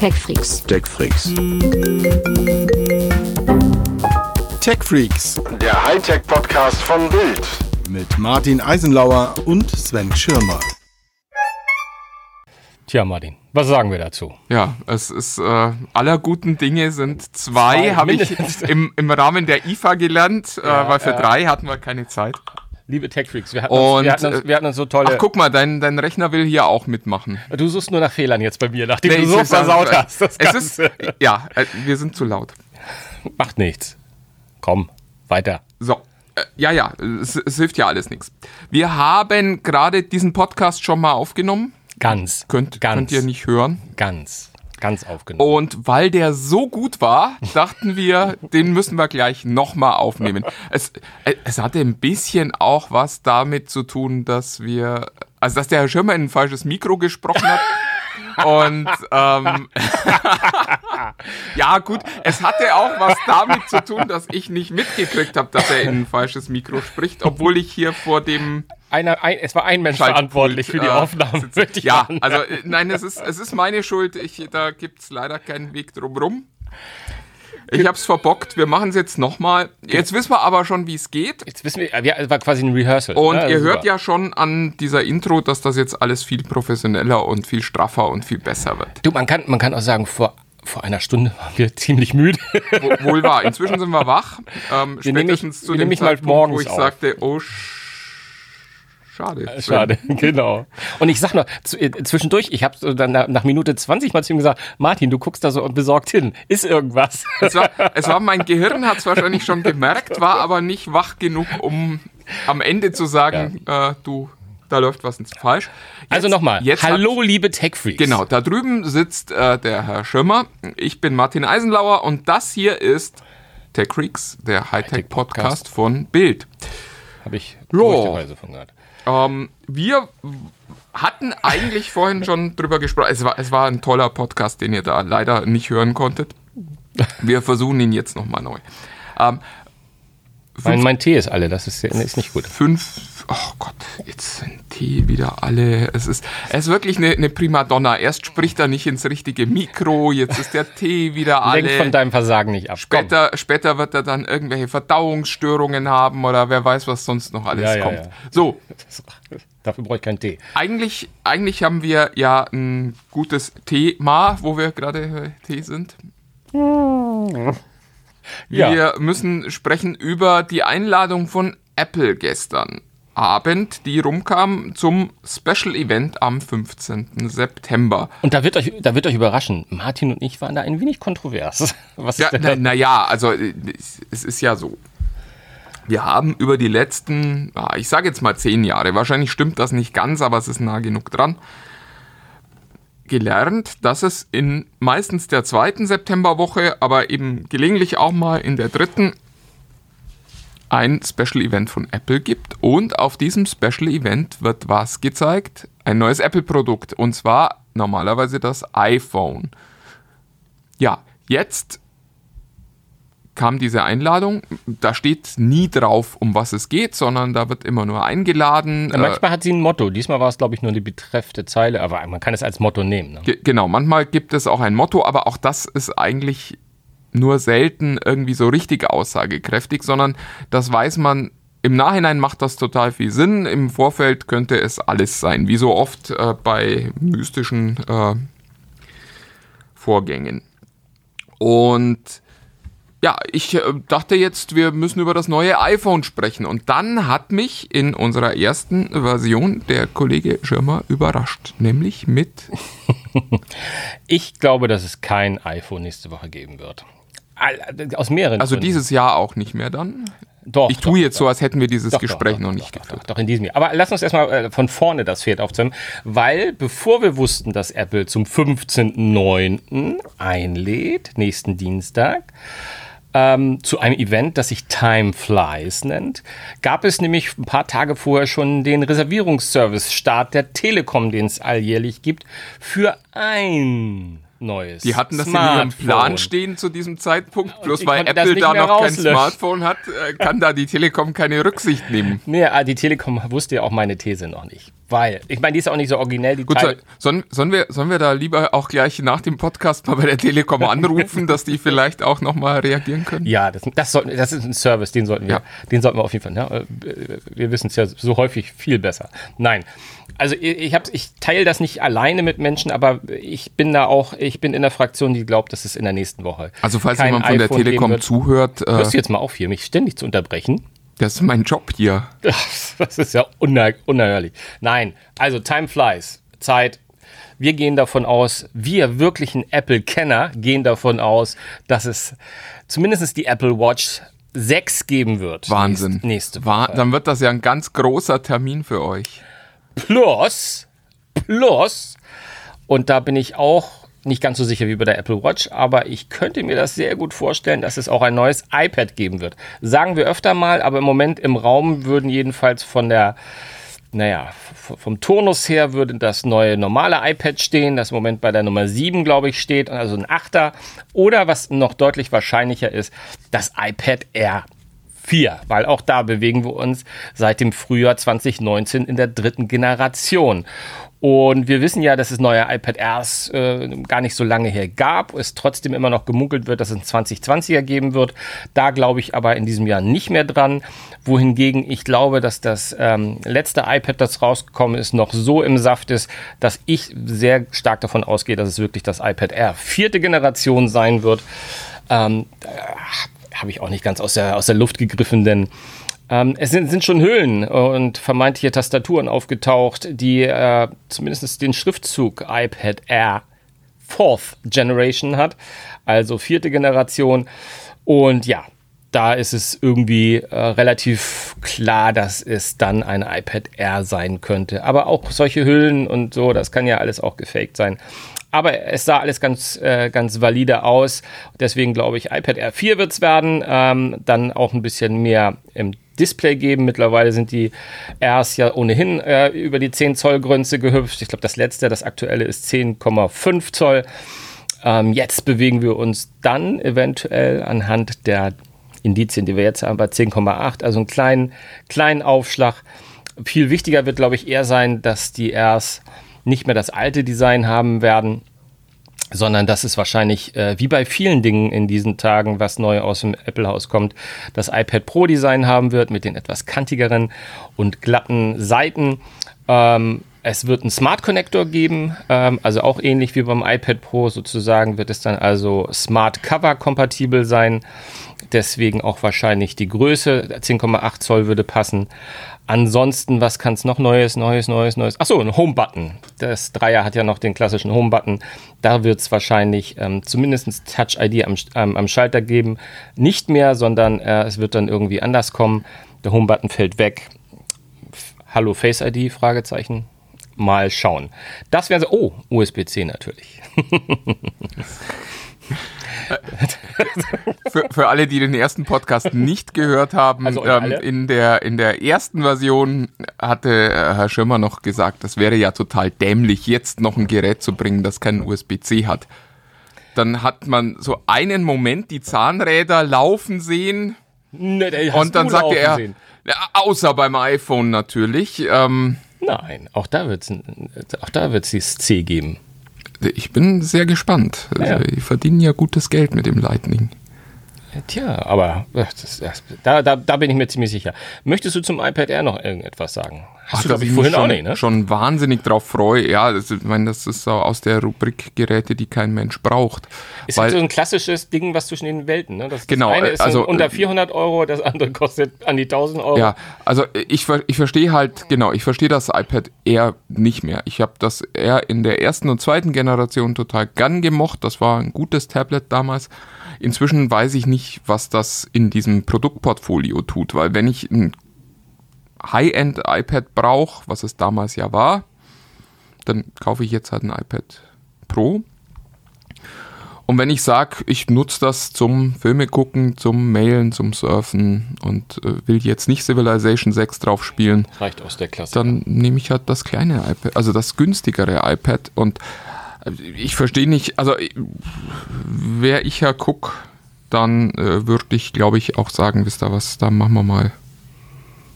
TechFreaks. TechFreaks. TechFreaks Der Hightech-Podcast von Bild. mit Martin Eisenlauer und Sven Schirmer. Tja, Martin, was sagen wir dazu? Ja, es ist äh, aller guten Dinge sind zwei, Zwei, habe ich im, im Rahmen der IFA gelernt, äh, weil für drei hatten wir keine Zeit. Liebe TechFreaks, wir hatten, Und, uns, wir, hatten uns, äh, wir hatten uns so tolle. Ach, guck mal, dein, dein Rechner will hier auch mitmachen. du suchst nur nach Fehlern jetzt bei mir, nachdem du Nee, so es ist- versaut hast. Das es ist, Ganze. ja, äh, wir sind zu laut. Macht nichts. Komm, weiter. So. äh, Ja, ja, es, es hilft ja alles nichts. Wir haben gerade diesen Podcast schon mal aufgenommen. Ganz. Könnt, ganz, könnt ihr nicht hören. Ganz. Ganz aufgenommen. Und weil der so gut war, dachten wir, den müssen wir gleich nochmal aufnehmen. Es, äh, es hatte ein bisschen auch was damit zu tun, dass wir, also dass der Herr Schirmer in ein falsches Mikro gesprochen hat. Und ähm, ja gut, es hatte auch was damit zu tun, dass ich nicht mitgekriegt habe, dass er in ein falsches Mikro spricht, obwohl ich hier vor dem Einer, ein, es war ein Mensch Schaltpult, verantwortlich für die äh, Aufnahme. möchte ich ja, machen. also äh, nein, es ist, es ist meine Schuld. Ich, da gibt es leider keinen Weg drum rum. Ich hab's verbockt. Wir machen es jetzt nochmal. Jetzt wissen wir aber schon, wie es geht. Jetzt wissen wir, ja, es war quasi ein Rehearsal. Und Ja, ihr super. hört ja schon an dieser Intro, dass das jetzt alles viel professioneller und viel straffer und viel besser wird. Du, man kann, man kann auch sagen, vor, vor einer Stunde waren wir ziemlich müde. Wo, wohl wahr. Inzwischen sind wir wach. Ähm, Wir nehmen spätestens zu dem nehmen mich mal Zeitpunkt, wo ich auf. sagte, oh, sch schade. Schade, genau. Und ich sag noch, äh, zwischendurch, ich habe dann nach, Minute 20 mal zu ihm gesagt, Martin, du guckst da so besorgt hin. Ist irgendwas? Es war, es war mein Gehirn, hat es wahrscheinlich schon gemerkt, war aber nicht wach genug, um am Ende zu sagen, äh, du, da läuft was ins falsch. Jetzt, also nochmal, jetzt hat- hallo liebe Tech-Freaks. Genau, da drüben sitzt äh, der Herr Schirmer. Ich bin Martin Eisenlauer und das hier ist Tech Freaks, der Hightech-Podcast von Bild. Habe ich Ja. möglicherweise von gehört. Ähm, wir hatten eigentlich vorhin schon drüber gesprochen. Es war, es war ein toller Podcast, den ihr da leider nicht hören konntet. Wir versuchen ihn jetzt nochmal neu. Ähm, Mein, mein Tee ist alle, das ist, ist nicht gut. fünf, oh Gott, jetzt sind die wieder alle. Es ist, es ist wirklich eine, eine Primadonna. Erst spricht er nicht ins richtige Mikro, jetzt ist der Tee wieder alle. Lenk von deinem Versagen nicht ab. Komm. Später, später wird er dann irgendwelche Verdauungsstörungen haben oder wer weiß, was sonst noch alles Ja, ja, kommt. ja. So, Dafür brauche ich keinen Tee. eigentlich, eigentlich haben wir ja ein gutes Thema, wo wir gerade bei Tee sind. Ja. Wir müssen sprechen über die Einladung von Apple gestern Abend, die rumkam zum Special Event am 15. September. Und da wird euch, da wird euch überraschen. Martin und ich waren da ein wenig kontrovers. Was Ja, denn na, ja, also äh, es- es ist ja so. Wir haben über die letzten, ah, ich sage jetzt mal zehn Jahre, wahrscheinlich stimmt das nicht ganz, aber es ist nah genug dran, gelernt, dass es in meistens der zweiten Septemberwoche, aber eben gelegentlich auch mal in der dritten ein Special Event von Apple gibt. Und auf diesem Special Event wird was gezeigt? Ein neues Apple-Produkt. Und zwar normalerweise das iPhone. Ja, jetzt kam diese Einladung. Da steht nie drauf, um was es geht, sondern da wird immer nur eingeladen. Ja, Manchmal hat sie ein Motto. Diesmal war es, glaube ich, nur die betreffte Zeile, aber man kann es als Motto nehmen. Ne? Ge genau, manchmal gibt es auch ein Motto, aber auch das ist eigentlich nur selten irgendwie so richtig aussagekräftig, sondern das weiß man. Im Nachhinein macht das total viel Sinn. Im Vorfeld könnte es alles sein, wie so oft äh, bei mystischen äh, Vorgängen. Und ja, ich äh, dachte jetzt, wir müssen über das neue iPhone sprechen. Und dann hat mich in unserer ersten Version der Kollege Schirmer überrascht, nämlich mit Ich glaube, dass es kein iPhone nächste Woche geben wird. Aus mehreren Also Gründen. dieses Jahr auch nicht mehr dann? Doch, Ich doch, tue jetzt doch. so, als hätten wir dieses Doch, Gespräch doch, noch doch, nicht doch, geführt. Doch, doch, in diesem Jahr. Aber lass uns erstmal äh, von vorne das Pferd aufzäumen, weil bevor wir wussten, dass Apple zum 15.09. einlädt, nächsten Dienstag, ähm, zu einem Event, das sich Time Flies nennt, gab es nämlich ein paar Tage vorher schon den Reservierungsservice-Start der Telekom, den es alljährlich gibt, für ein neues. Die hatten das in ihrem. Plan stehen zu diesem Zeitpunkt. Bloß weil Apple da noch kein. Smartphone hat, äh, kann da die Telekom keine Rücksicht nehmen. Nee, ah, die Telekom wusste ja auch meine These noch nicht. Weil, ich meine, die ist auch nicht so originell, die Gut, so, Teile- sollen, sollen, wir, sollen wir da lieber auch gleich nach dem Podcast mal bei der Telekom anrufen, dass die vielleicht auch nochmal reagieren können? Ja, das, das, sollten, das ist ein Service, den sollten wir, Ja. den sollten wir auf jeden Fall. Ne? Äh, Wir wissen es ja so häufig viel besser. Nein, also ich, ich, ich teile das nicht alleine mit Menschen, aber ich bin da auch, ich bin in der Fraktion, die glaubt, dass es in der nächsten Woche. Also falls jemand von der iPhone geben Telekom wird. zuhört, äh, Hörst du jetzt mal auf hier, mich ständig zu unterbrechen? das ist mein Job hier. Das ist ja uner unerhörlich. Nein, also Time flies. Zeit. Wir gehen davon aus, wir wirklichen Apple-Kenner gehen davon aus, dass es zumindest die Apple Watch 6 geben wird. Wahnsinn. Nächste, nächste Woche. Dann wird das ja ein ganz großer Termin für euch. Plus, plus, und da bin ich auch nicht ganz so sicher wie bei der Apple Watch, aber ich könnte mir das sehr gut vorstellen, dass es auch ein neues iPad geben wird. Sagen wir öfter mal, aber im Moment im Raum würden jedenfalls von der, naja, vom Turnus her würde das neue normale iPad stehen, das im Moment bei der Nummer 7, glaube ich, steht, also ein 8er. Oder was noch deutlich wahrscheinlicher ist, das iPad Air 4, weil auch da bewegen wir uns seit dem Frühjahr 2019 in der dritten Generation. Und wir wissen ja, dass es neue iPad Airs äh, gar nicht so lange her gab, es trotzdem immer noch gemunkelt wird, dass es ein 2020er geben wird. Da glaube ich aber in diesem Jahr nicht mehr dran. Wohingegen ich glaube, dass das ähm, letzte iPad, das rausgekommen ist, noch so im Saft ist, dass ich sehr stark davon ausgehe, dass es wirklich das iPad Air vierte Generation sein wird. Ähm, habe ich auch nicht ganz aus der, aus der Luft gegriffen, denn ähm, es sind, sind schon Hüllen und vermeintliche Tastaturen aufgetaucht, die äh, zumindest den Schriftzug iPad Air Fourth Generation hat, also vierte Generation. Und ja, da ist es irgendwie äh, relativ klar, dass es dann ein iPad Air sein könnte. Aber auch solche Hüllen und so, das kann ja alles auch gefaked sein. Aber es sah alles ganz, äh, ganz valide aus. Deswegen glaube ich, iPad Air 4 wird es werden. Ähm, dann auch ein bisschen mehr im Display geben. Mittlerweile sind die Airs ja ohnehin äh, über die 10 Zoll Größe gehüpft. Ich glaube, das letzte, das aktuelle ist 10,5 Zoll. Ähm, jetzt bewegen wir uns dann eventuell anhand der Indizien, die wir jetzt haben, bei 10,8, also einen kleinen, kleinen Aufschlag. Viel wichtiger wird, glaube ich, eher sein, dass die Airs nicht mehr das alte Design haben werden, sondern dass es wahrscheinlich, äh, wie bei vielen Dingen in diesen Tagen, was neu aus dem Apple-Haus kommt, das iPad Pro-Design haben wird mit den etwas kantigeren und glatten Seiten. Ähm, es wird einen Smart Connector geben, ähm, also auch ähnlich wie beim iPad Pro sozusagen wird es dann also Smart Cover kompatibel sein. Deswegen auch wahrscheinlich die Größe, 10,8 Zoll würde passen. Ansonsten, was kann es noch Neues, Neues, Neues, Neues? Achso, ein Home-Button. Das Dreier hat ja noch den klassischen Home-Button. Da wird es wahrscheinlich ähm, zumindest Touch-ID am, ähm, am Schalter geben. Nicht mehr, sondern äh, es wird dann irgendwie anders kommen. Der Home-Button fällt weg. Hallo Face-ID? Fragezeichen. Mal schauen. Das wäre so. Oh, USB-C natürlich. Für, für alle, die den ersten Podcast nicht gehört haben, Also ähm, in, der, in der ersten Version hatte äh, Herr Schirmer noch gesagt, das wäre ja total dämlich, jetzt noch ein Gerät zu bringen, das keinen USB-C hat. Dann hat man so einen Moment die Zahnräder laufen sehen Ne, hast und dann sagte er, sehen. außer beim iPhone natürlich, ähm, Nein, auch da wird es auch da wird's dieses C geben. Ich bin sehr gespannt. Also, Ja. Die verdienen ja gutes Geld mit dem Lightning. Tja, aber äh, das, das, da, da, da bin ich mir ziemlich sicher. Möchtest du zum iPad Air noch irgendetwas sagen? Hast du, dass glaube ich, vorhin schon, auch nicht, ne? schon wahnsinnig drauf freue. Ja, das, ich meine, das ist so aus der Rubrik Geräte, die kein Mensch braucht. Ist Weil, halt so ein klassisches Ding, was zwischen den Welten, ne? Das, Genau, das eine ist also, so unter äh, 400 Euro, das andere kostet an die 1000 Euro. ja, also ich, ver- ich verstehe halt, genau, ich verstehe das iPad Air nicht mehr. Ich habe das Air in der ersten und zweiten Generation total gern gemocht. Das war ein gutes Tablet damals. Inzwischen weiß ich nicht, was das in diesem Produktportfolio tut, weil wenn ich ein High-End-iPad brauche, was es damals ja war, dann kaufe ich jetzt halt ein iPad Pro. Und wenn ich sage, ich nutze das zum Filme gucken, zum Mailen, zum Surfen und äh, will jetzt nicht Civilization 6 drauf spielen, Reicht aus der Klasse. dann nehme ich halt das kleine iPad, also das günstigere iPad. Und Ich verstehe nicht, also wäre ich Herr Cook, dann äh, würde ich, glaube ich, auch sagen, wisst ihr was, da machen wir mal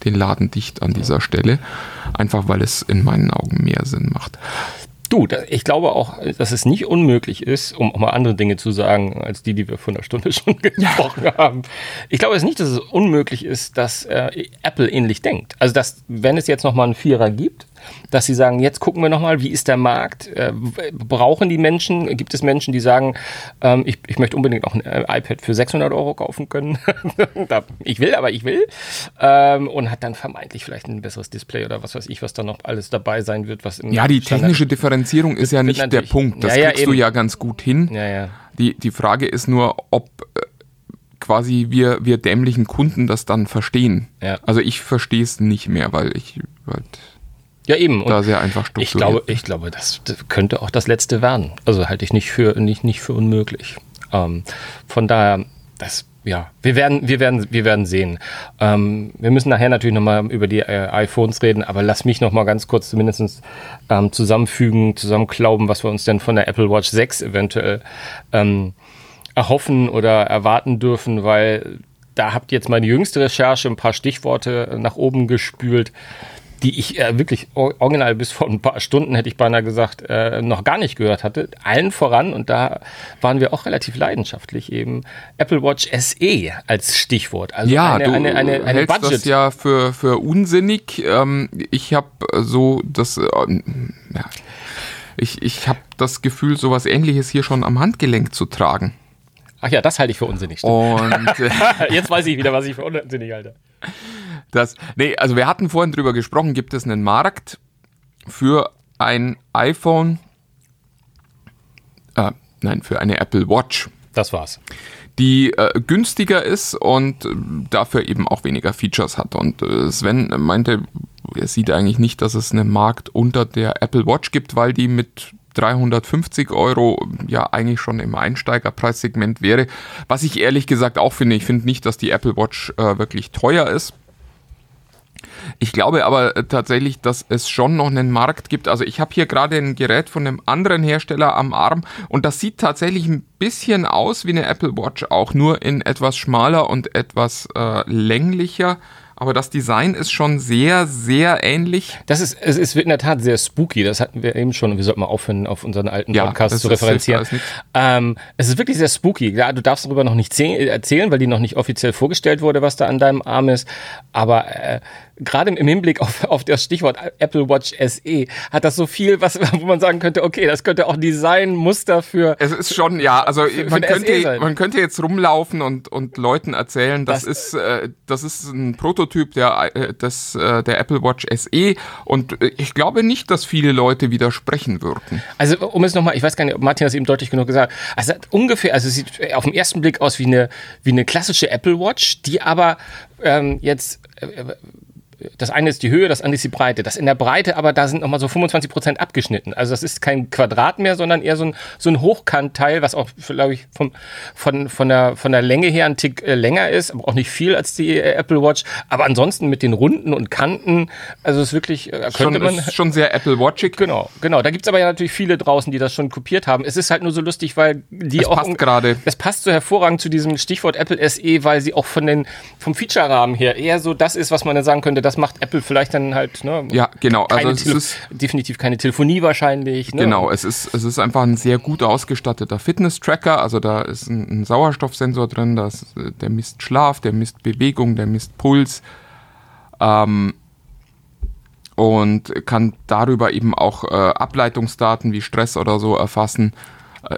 den Laden dicht an dieser Stelle. Einfach weil es in meinen Augen mehr Sinn macht. Du, ich glaube auch, dass es nicht unmöglich ist, um auch mal andere Dinge zu sagen, als die, die wir vor einer Stunde schon gesprochen haben. Ich glaube es nicht, dass es unmöglich ist, dass äh, Apple ähnlich denkt. Also, dass, wenn es jetzt nochmal einen Vierer gibt, dass sie sagen, jetzt gucken wir nochmal, wie ist der Markt? Äh, brauchen die Menschen, gibt es Menschen, die sagen, ähm, ich, ich möchte unbedingt auch ein äh, iPad für 600 Euro kaufen können? ich will, aber ich will. Ähm, und hat dann vermeintlich vielleicht ein besseres Display oder was weiß ich, was da noch alles dabei sein wird. Was im Ja, die Standard- technische Differenzierung ist ja nicht der Punkt. Das Ja, ja, kriegst du eben. ja ganz gut hin. Ja, ja. Die, die Frage ist nur, ob äh, quasi wir, wir dämlichen Kunden das dann verstehen. Ja. Also ich verstehe es nicht mehr, weil ich halt Ja, eben. Und da sehr einfach ich strukturiert glaube, ich glaube, das das könnte auch das letzte werden. Also halte ich nicht für, nicht, nicht für unmöglich. Ähm, von daher, das, ja, wir werden, wir werden, wir werden sehen. Ähm, wir müssen nachher natürlich nochmal über die äh, iPhones reden, aber lass mich nochmal ganz kurz zumindest ähm, zusammenfügen, zusammenklauben, was wir uns denn von der Apple Watch 6 eventuell ähm, erhoffen oder erwarten dürfen, weil da habt ihr jetzt meine jüngste Recherche ein paar Stichworte nach oben gespült, die ich äh, wirklich or- original bis vor ein paar Stunden, hätte ich beinahe gesagt, äh, noch gar nicht gehört hatte. Allen voran, und da waren wir auch relativ leidenschaftlich, eben Apple Watch SE als Stichwort. Also ja, eine, du eine, eine, eine hältst Budget. das ja für, für unsinnig. Ähm, ich habe so das, äh, ja, ich, ich habe das Gefühl, sowas ähnliches hier schon am Handgelenk zu tragen. Ach ja, das halte ich für unsinnig. stimmt. Und äh, Jetzt weiß ich wieder, was ich für unsinnig halte. Das, nee, also wir hatten vorhin drüber gesprochen, gibt es einen Markt für ein iPhone, äh, nein, für eine Apple Watch, Das war's. die äh, günstiger ist und äh, dafür eben auch weniger Features hat. Und äh, Sven meinte, er sieht eigentlich nicht, dass es einen Markt unter der Apple Watch gibt, weil die mit 350 Euro ja eigentlich schon im Einsteigerpreissegment wäre. Was ich ehrlich gesagt auch finde. Ich finde nicht, dass die Apple Watch äh, wirklich teuer ist. Ich glaube aber äh, tatsächlich, dass es schon noch einen Markt gibt. Also ich habe hier gerade ein Gerät von einem anderen Hersteller am Arm und das sieht tatsächlich ein bisschen aus wie eine Apple Watch, auch nur in etwas schmaler und etwas äh, länglicher. Aber das Design ist schon sehr, sehr ähnlich. Das ist, es ist in der Tat sehr spooky. Das hatten wir eben schon. und Wir sollten mal aufhören, auf unseren alten Ja, Podcast zu ist- referenzieren. nichts. Ähm, es ist wirklich sehr spooky. Ja, du darfst darüber noch nicht zäh- erzählen, weil die noch nicht offiziell vorgestellt wurde, was da an deinem Arm ist. Aber äh, gerade im Hinblick auf, auf das Stichwort Apple Watch SE hat das so viel, was, wo man sagen könnte, okay, das könnte auch Designmuster für Es ist schon, ja, also für man SE könnte, sein. man könnte jetzt rumlaufen und, und Leuten erzählen, das, Das- ist, äh, das ist ein Prototyp der, äh, des, äh, der Apple Watch SE und äh, ich glaube nicht, dass viele Leute widersprechen würden. Also um es nochmal, ich weiß gar nicht, ob Martin das eben deutlich genug gesagt hat. Also hat ungefähr, also es sieht auf den ersten Blick aus wie eine, wie eine klassische Apple Watch, die aber ähm, jetzt äh, das eine ist die Höhe, das andere ist die Breite. Das in der Breite, aber da sind nochmal so 25 Prozent abgeschnitten. Also das ist kein Quadrat mehr, sondern eher so ein, so ein Hochkantteil, was auch, glaube ich, vom, von, von, der, von der Länge her ein Tick äh, länger ist, aber auch nicht viel als die äh, Apple Watch. Aber ansonsten mit den Runden und Kanten, also es ist wirklich, äh, könnte Schon, man... ist schon sehr Apple Watchig. Genau, genau. Da gibt's aber ja natürlich viele draußen, die das schon kopiert haben. Es ist halt nur so lustig, weil die Es auch. passt gerade. Es passt so hervorragend zu diesem Stichwort Apple SE, weil sie auch von den, vom Feature-Rahmen her eher so das ist, was man dann sagen könnte, das macht Apple vielleicht dann halt, ne? Ja, genau. Also es Tele ist, definitiv keine Telefonie wahrscheinlich. Ne? genau, es ist, es ist einfach ein sehr gut ausgestatteter Fitness-Tracker. Also da ist ein, ein Sauerstoffsensor drin, das, äh, der misst Schlaf, der misst Bewegung, der misst Puls. Ähm, und kann darüber eben auch äh, Ableitungsdaten wie Stress oder so erfassen.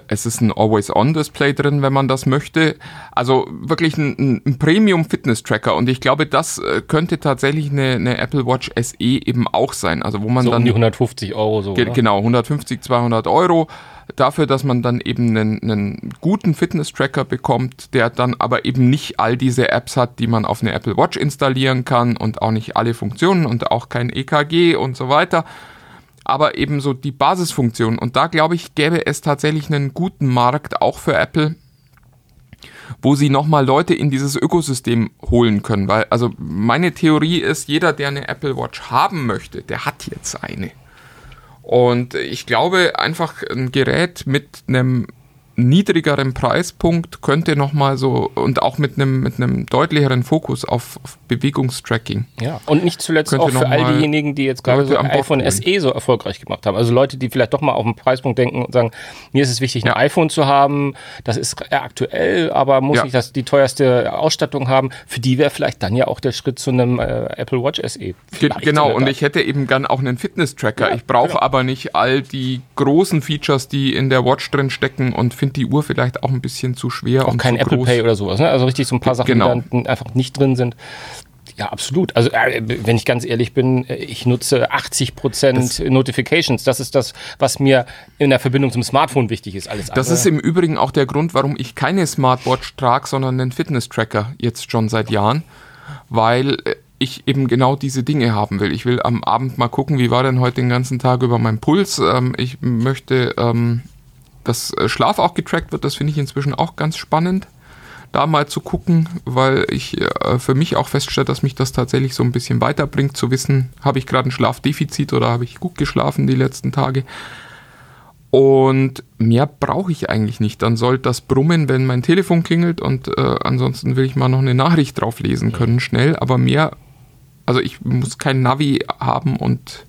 Es ist ein Always-On-Display drin, wenn man das möchte. Also wirklich ein, ein Premium-Fitness-Tracker. Und ich glaube, das äh, könnte tatsächlich eine, eine Apple Watch SE eben auch sein. Also wo man So dann um die 150 Euro so. Ge ne? Genau, 150, 200 Euro dafür, dass man dann eben einen, einen guten Fitness-Tracker bekommt, der dann aber eben nicht all diese Apps hat, die man auf eine Apple Watch installieren kann und auch nicht alle Funktionen und auch kein EKG und so weiter. Aber eben so die Basisfunktion. Und da glaube ich, gäbe es tatsächlich einen guten Markt auch für Apple, wo sie nochmal Leute in dieses Ökosystem holen können. Weil, also meine Theorie ist, jeder, der eine Apple Watch haben möchte, der hat jetzt eine. Und ich glaube, einfach ein Gerät mit einem niedrigeren Preispunkt könnte nochmal so und auch mit einem, mit einem deutlicheren Fokus auf, auf Bewegungstracking. Ja, und nicht zuletzt auch für all diejenigen, die jetzt gerade so ein iPhone. SE so erfolgreich gemacht haben. Also Leute, die vielleicht doch mal auf den Preispunkt denken und sagen, mir ist es wichtig, ein Ja. iPhone zu haben, das ist aktuell, aber muss Ja. ich das die teuerste Ausstattung haben? Für die wäre vielleicht dann ja auch der Schritt zu einem äh, Apple Watch SE. Vielleicht genau, und ich hätte eben gern auch einen Fitness-Tracker. Ja, ich brauche genau. aber nicht all die großen Features, die in der Watch drin stecken und finde die Uhr vielleicht auch ein bisschen zu schwer auch und kein Apple groß. Pay oder sowas. Ne? Also richtig so ein paar Sachen, Genau. die dann einfach nicht drin sind. Ja, absolut. Also äh, wenn ich ganz ehrlich bin, äh, ich nutze 80 Prozent Notifications. Das ist das, was mir in der Verbindung zum Smartphone wichtig ist. Alles Das andere- ist im Übrigen auch der Grund, warum ich keine Smartwatch trage, sondern einen Fitness-Tracker jetzt schon seit Jahren, weil äh, ich eben genau diese Dinge haben will. Ich will am Abend mal gucken, wie war denn heute den ganzen Tag über meinen Puls. Ähm, ich möchte, ähm, dass äh, Schlaf auch getrackt wird. Das finde ich inzwischen auch ganz spannend, da mal zu gucken, weil ich äh, für mich auch feststelle, dass mich das tatsächlich so ein bisschen weiterbringt, zu wissen, habe ich gerade ein Schlafdefizit oder habe ich gut geschlafen die letzten Tage. Und mehr brauche ich eigentlich nicht. Dann soll das brummen, wenn mein Telefon klingelt und äh, ansonsten will ich mal noch eine Nachricht drauf lesen können, schnell. Aber mehr, also ich muss kein Navi haben und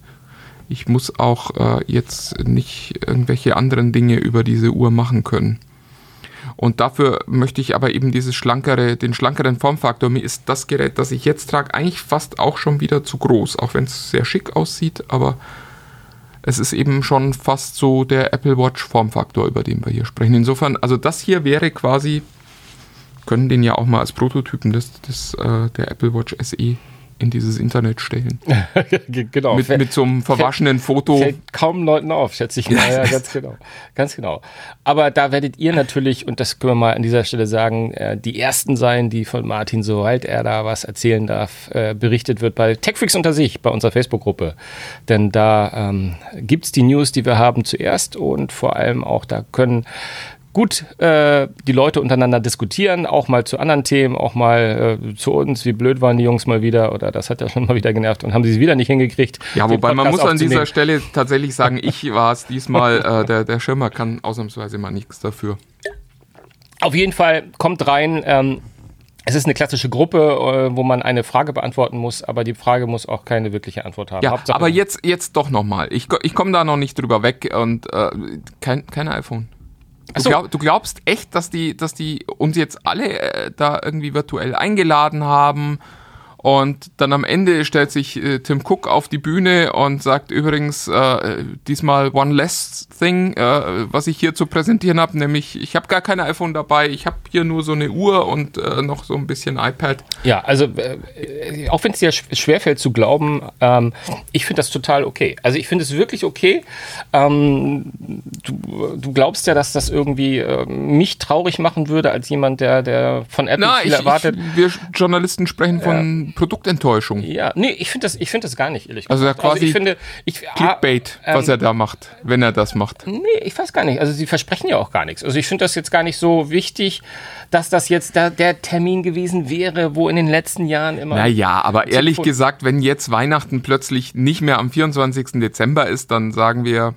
ich muss auch äh, jetzt nicht irgendwelche anderen Dinge über diese Uhr machen können. Und dafür möchte ich aber eben dieses schlankere, den schlankeren Formfaktor. Mir ist das Gerät, das ich jetzt trage, eigentlich fast auch schon wieder zu groß, auch wenn es sehr schick aussieht, aber es ist eben schon fast so der Apple Watch Formfaktor, über den wir hier sprechen. Insofern, also das hier wäre quasi, können den ja auch mal als Prototypen des, des, äh, der Apple Watch SE in dieses Internet stellen. genau. Mit, Fällt- mit so einem verwaschenen Foto. Fällt kaum Leuten auf, schätze ich mal. Ja, ganz genau. Ganz genau. Aber da werdet ihr natürlich, und das können wir mal an dieser Stelle sagen, äh, die Ersten sein, die von Martin, sobald er da was erzählen darf, äh, berichtet wird bei TechFreaks unter sich, bei unserer Facebook-Gruppe. Denn da ähm, gibt es die News, die wir haben zuerst und vor allem auch da können gut äh, die Leute untereinander diskutieren, auch mal zu anderen Themen, auch mal äh, zu uns, wie blöd waren die Jungs mal wieder oder das hat ja schon mal wieder genervt und haben sie es wieder nicht hingekriegt. Ja, wobei man muss an dieser. Stelle tatsächlich sagen, ich war es diesmal, äh, der, der Schirmer kann ausnahmsweise mal nichts dafür. Auf jeden Fall kommt rein. Ähm, es ist eine klassische Gruppe, äh, wo man eine Frage beantworten muss, aber die Frage muss auch keine wirkliche Antwort haben. Ja, Hauptsache- aber jetzt, jetzt doch nochmal. Ich, ich komme da noch nicht drüber weg und äh, kein, kein iPhone. Du, glaub, du glaubst echt, dass die, dass die uns jetzt alle äh, da irgendwie virtuell eingeladen haben und dann am Ende stellt sich äh, Tim Cook auf die Bühne und sagt übrigens äh, diesmal one less thing, äh, was ich hier zu präsentieren habe, nämlich ich habe gar kein iPhone dabei, ich habe hier nur so eine Uhr und äh, noch so ein bisschen iPad. Ja, also äh, auch wenn es dir sch schwerfällt zu glauben, ähm, ich finde das total okay. Also ich finde es wirklich okay. Ähm, du, du glaubst ja, dass das irgendwie äh, mich traurig machen würde als jemand, der, der von Apple Na, viel ich, erwartet. ich, wir Journalisten sprechen von Produktenttäuschung. ja, nee, ich finde das, ich finde das gar nicht, ehrlich Also gesagt. quasi ich finde, ich, Clickbait, Ah, was ähm, er da macht, wenn er das macht. Nee, ich weiß gar nicht. Also sie versprechen ja auch gar nichts. Also ich finde das jetzt gar nicht so wichtig, dass das jetzt da der Termin gewesen wäre, wo in den letzten Jahren immer. Naja, aber ehrlich gesagt, wenn jetzt Weihnachten plötzlich nicht mehr am 24. Dezember ist, dann sagen wir,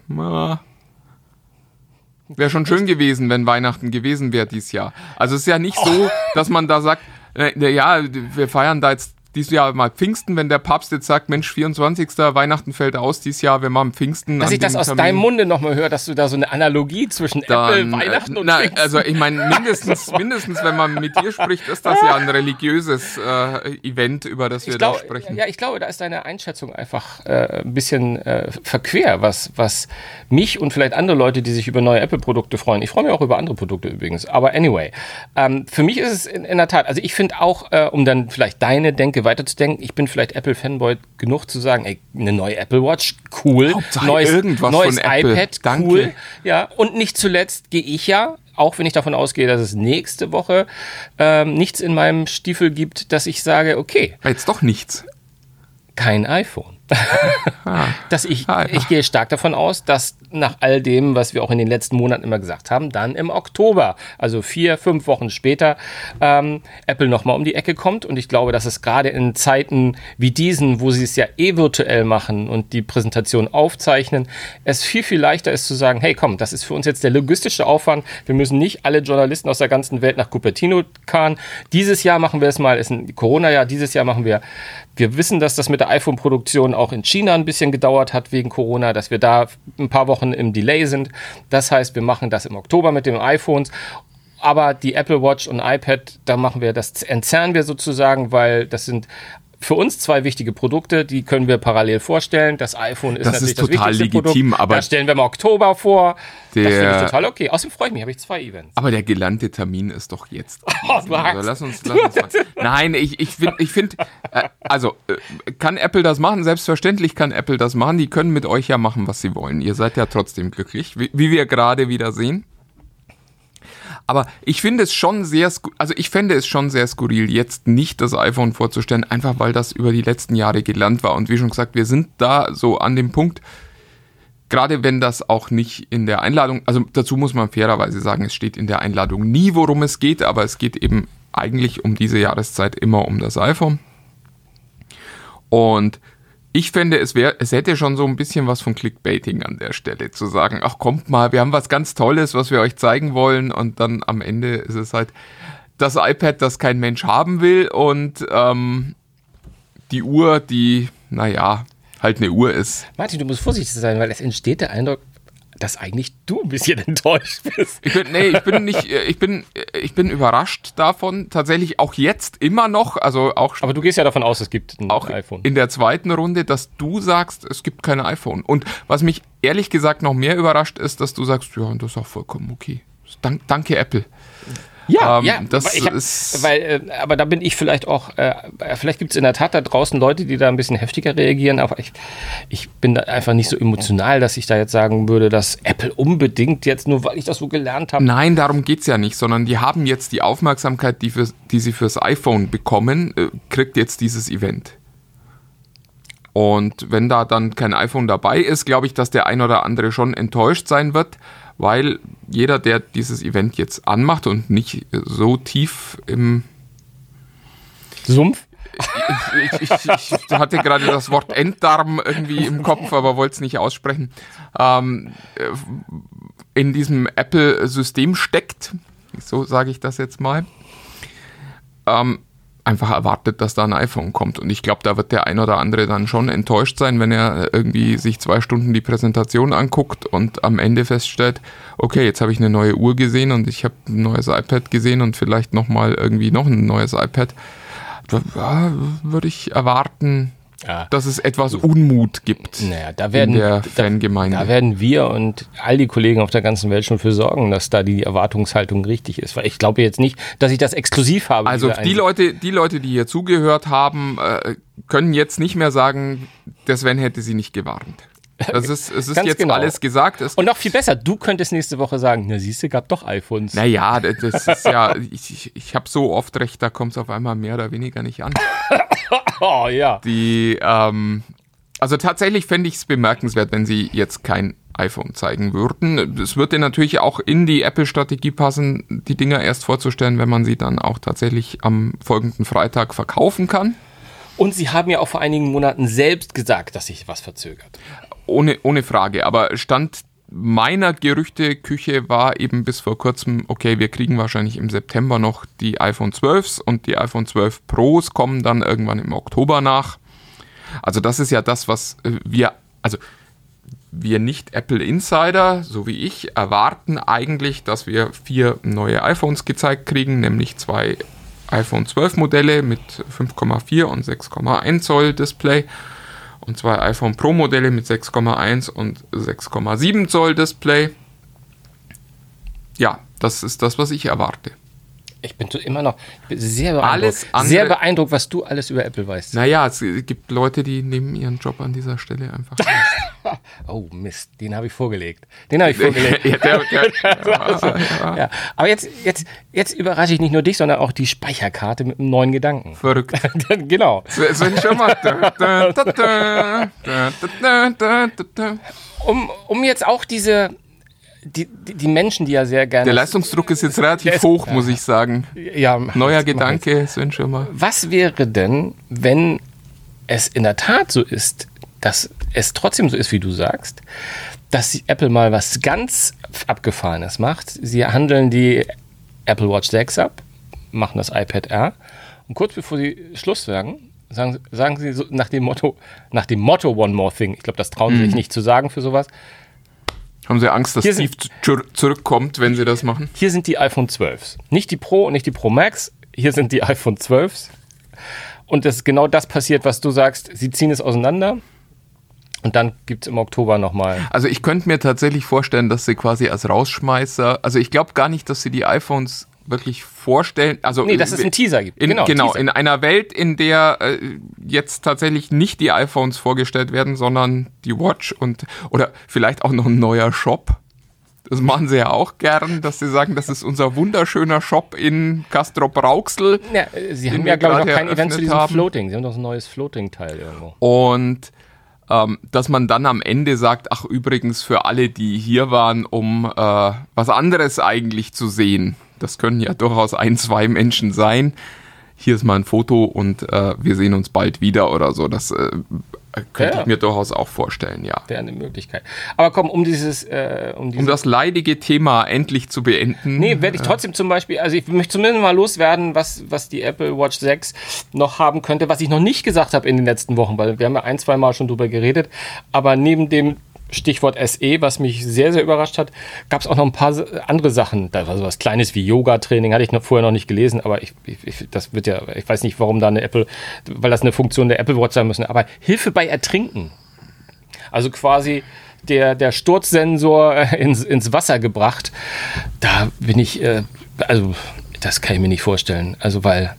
wäre schon schön gewesen, wenn Weihnachten gewesen wäre dieses Jahr. Also es ist ja nicht so, dass man da sagt, äh, na ja, wir feiern da jetzt dieses Jahr mal Pfingsten, wenn der Papst jetzt sagt, Mensch, 24. Weihnachten fällt aus dieses Jahr, wir machen Pfingsten. Dass ich das aus Termin. deinem Munde nochmal höre, dass du da so eine Analogie zwischen Apple, dann, Weihnachten äh, und na, Pfingsten- also ich meine mindestens mindestens wenn man mit dir spricht ist das ja ein religiöses äh, Event über das wir ich da sprechen ja, ich glaube, da ist deine Einschätzung einfach äh, ein bisschen äh, verquer, was, was mich und vielleicht andere Leute, die sich über neue Apple-Produkte freuen. Ich freue mich auch über andere Produkte übrigens. Aber anyway, ähm, für mich ist es in, in der Tat, also ich finde auch, äh, um dann vielleicht deine Denke weiterzudenken, ich bin vielleicht Apple-Fanboy genug zu sagen, ey, eine neue Apple Watch, cool. Hauptsache neues irgendwas neues von Apple. iPad, Danke. cool. Ja, und nicht zuletzt gehe ich ja, auch wenn ich davon ausgehe, dass es nächste Woche ähm, nichts in meinem Stiefel gibt, dass ich sage, okay, jetzt doch nichts kein iPhone. Dass ich, Ah, ich gehe stark davon aus, dass nach all dem, was wir auch in den letzten Monaten immer gesagt haben, dann im Oktober, also vier, fünf Wochen später, ähm, Apple nochmal um die Ecke kommt. Und ich glaube, dass es gerade in Zeiten wie diesen, wo sie es ja eh virtuell machen und die Präsentation aufzeichnen, es viel, viel leichter ist zu sagen, hey komm, das ist für uns jetzt der logistische Aufwand. Wir müssen nicht alle Journalisten aus der ganzen Welt nach Cupertino fahren. Dieses Jahr machen wir es mal, ist ein Corona-Jahr, dieses Jahr machen wir wir wissen, dass das mit der iPhone-Produktion auch in China ein bisschen gedauert hat wegen Corona, dass wir da ein paar Wochen im Delay sind. Das heißt, wir machen das im Oktober mit den iPhones. Aber die Apple Watch und iPad, da machen wir das, entzerren wir sozusagen, weil das sind für uns zwei wichtige Produkte, die können wir parallel vorstellen. Das iPhone ist Das natürlich ist das total wichtigste legitim, Produkt. aber das stellen wir im Oktober vor. das finde der- ich total okay. Außerdem freue ich mich, habe ich zwei Events. Aber der gelernte Termin ist doch jetzt. Oh, du Also lass uns, lass uns mal. Nein, ich, ich finde, ich find, äh, also äh, kann Apple das machen? Selbstverständlich kann Apple das machen. Die können mit euch ja machen, was sie wollen. Ihr seid ja trotzdem glücklich, wie, wie wir gerade wieder sehen. Aber ich finde es schon sehr, also ich fände es schon sehr skurril, jetzt nicht das iPhone vorzustellen, einfach weil das über die letzten Jahre gelernt war. Und wie schon gesagt, wir sind da so an dem Punkt, gerade wenn das auch nicht in der Einladung, also dazu muss man fairerweise sagen, es steht in der Einladung nie, worum es geht, aber es geht eben eigentlich um diese Jahreszeit immer um das iPhone. Und ich fände, es wäre, es hätte schon so ein bisschen was von Clickbaiting an der Stelle, zu sagen, ach kommt mal, wir haben was ganz Tolles, was wir euch zeigen wollen und dann am Ende ist es halt das iPad, das kein Mensch haben will und ähm, die Uhr, die, naja, halt eine Uhr ist. Martin, du musst vorsichtig sein, weil es entsteht der Eindruck, dass eigentlich du ein bisschen enttäuscht bist. Ich bin, nee, ich bin nicht, äh, ich bin, äh, ich bin überrascht davon. Tatsächlich auch jetzt immer noch, also auch, Aber du gehst ja davon aus, es gibt ein auch iPhone. in der zweiten Runde, dass du sagst, es gibt kein iPhone. Und was mich ehrlich gesagt noch mehr überrascht ist, dass du sagst, ja, das ist auch vollkommen okay. Dank, danke Apple. Ja, Ähm, ja, das hab, ist- weil, äh, aber da bin ich vielleicht auch, äh, vielleicht gibt es in der Tat da draußen Leute, die da ein bisschen heftiger reagieren, aber ich, ich bin da einfach nicht so emotional, dass ich da jetzt sagen würde, dass Apple unbedingt jetzt, nur weil ich das so gelernt habe, Nein, darum geht's ja nicht, sondern die haben jetzt die Aufmerksamkeit, die, fürs, die sie fürs iPhone bekommen, äh, kriegt jetzt dieses Event. Und wenn da dann kein iPhone dabei ist, glaube ich, dass der ein oder andere schon enttäuscht sein wird, weil jeder, der dieses Event jetzt anmacht und nicht so tief im Sumpf. ich, ich, ich hatte gerade das Wort Enddarm irgendwie im Kopf, aber wollte es nicht aussprechen. Ähm, äh, in diesem Apple-System steckt, so sage ich das jetzt mal, ähm, einfach erwartet, dass da ein iPhone kommt. Und ich glaube, da wird der ein oder andere dann schon enttäuscht sein, wenn er irgendwie sich zwei Stunden die Präsentation anguckt und am Ende feststellt, okay, jetzt habe ich eine neue Uhr gesehen und ich habe ein neues iPad gesehen und vielleicht nochmal irgendwie noch ein neues iPad. Da ja, würde ich erwarten, Ja. dass es etwas Unmut gibt Naja, da werden, in der Fangemeinde. da werden wir und all die Kollegen auf der ganzen Welt schon für sorgen, dass da die Erwartungshaltung richtig ist. Weil ich glaube jetzt nicht, dass ich das exklusiv habe. Also die. Leute, die Leute, die hier zugehört haben, äh, können jetzt nicht mehr sagen, der Sven hätte sie nicht gewarnt. Das ist, es ist Ganz jetzt genau. alles gesagt. Es, Und noch viel besser, du könntest nächste Woche sagen, na siehst du, gab doch iPhones. naja, das das ist ja, ich, ich, ich habe so oft recht, da kommt es auf einmal mehr oder weniger nicht an. Oh ja. Die, ähm, also tatsächlich fände ich es bemerkenswert, wenn sie jetzt kein iPhone zeigen würden. Es würde natürlich auch in die Apple-Strategie passen, die Dinger erst vorzustellen, wenn man sie dann auch tatsächlich am folgenden Freitag verkaufen kann. Und sie haben ja auch vor einigen Monaten selbst gesagt, dass sich was verzögert. Ohne, ohne Frage. Aber Stand meiner Gerüchteküche war eben bis vor kurzem, okay, wir kriegen wahrscheinlich im September noch die iPhone 12s und die iPhone 12 Pros kommen dann irgendwann im Oktober nach. Also das ist ja das, was äh, wir, also wir nicht Apple Insider, so wie ich, erwarten eigentlich, dass wir vier neue iPhones gezeigt kriegen, nämlich zwei iPhone 12 Modelle mit 5,4 und 6,1 Zoll Display und zwei iPhone Pro Modelle mit 6,1 und 6,7 Zoll Display. Ja, das ist das, was ich erwarte. Ich bin immer noch sehr, beeindruckt, sehr beeindruckt, was du alles über Apple weißt. Naja, es gibt Leute, die nehmen ihren Job an dieser Stelle einfach. oh Mist, den habe ich vorgelegt. Den habe ich vorgelegt. ja, der, der, also, ja. Ja. Aber jetzt, jetzt, jetzt überrasche ich nicht nur dich, sondern auch die Speicherkarte mit einem neuen Gedanken. Verrückt. genau. Um, um jetzt auch diese die, die, die Menschen, die ja sehr gerne. Der Leistungsdruck ist jetzt relativ ist- hoch, muss ich sagen. ja, Neuer. Gedanke, Sven Schirmer. Was wäre denn, wenn es in der Tat so ist, dass es trotzdem so ist, wie du sagst, dass die Apple mal was ganz Abgefahrenes macht? Sie handeln die Apple Watch 6 ab, machen das iPad R und kurz bevor sie Schluss sagen, sagen, sagen sie so nach dem Motto, nach dem Motto One More Thing, ich glaube, das trauen sie sich nicht zu sagen für sowas, Haben Sie Angst, dass Hier Steve sind- zu- zurückkommt, wenn Sie das machen? hier sind die iPhone 12s. Nicht die Pro und nicht die Pro Max, hier sind die iPhone 12s. Und es ist genau das passiert, was du sagst. Sie ziehen es auseinander und dann gibt es im Oktober nochmal. Also ich könnte mir tatsächlich vorstellen, dass sie quasi als Rausschmeißer, also ich glaube gar nicht, dass sie die iPhones wirklich vorstellen. Also Nee, dass es einen Teaser gibt. In, Genau, genau, Teaser. in einer Welt, in der äh, jetzt tatsächlich nicht die iPhones vorgestellt werden, sondern die Watch und oder vielleicht auch noch ein neuer Shop. Das machen sie ja auch gern, dass sie sagen, das ist unser wunderschöner Shop in Castrop Rauxel. Ja, äh, sie haben ja, glaube ich, noch kein Event zu diesem haben. Floating. Sie haben doch ein neues Floating-Teil irgendwo. Und ähm, dass man dann am Ende sagt, ach übrigens für alle, die hier waren, um äh, was anderes eigentlich zu sehen. Das können ja durchaus ein, zwei Menschen sein. Hier ist mal ein Foto und äh, wir sehen uns bald wieder oder so. Das äh, könnte Ja. ich mir durchaus auch vorstellen, ja. Wäre eine Möglichkeit. Aber komm, um dieses, äh, um dieses Um das leidige Thema endlich zu beenden. Nee, werde ich trotzdem zum Beispiel, also ich möchte zumindest mal loswerden, was, was die Apple Watch 6 noch haben könnte, was ich noch nicht gesagt habe in den letzten Wochen, weil wir haben ja ein, zwei Mal schon drüber geredet. Aber neben dem Stichwort SE, was mich sehr, sehr überrascht hat, gab es auch noch ein paar andere Sachen. Da war sowas Kleines wie Yoga-Training, hatte ich noch vorher noch nicht gelesen, aber ich, ich, das wird ja, ich weiß nicht, warum da eine Apple, weil das eine Funktion der Apple Watch sein müssen, aber Hilfe bei Ertrinken. Also quasi der, der Sturzsensor äh, ins, ins Wasser gebracht. Da bin ich, äh, also das kann ich mir nicht vorstellen. Also weil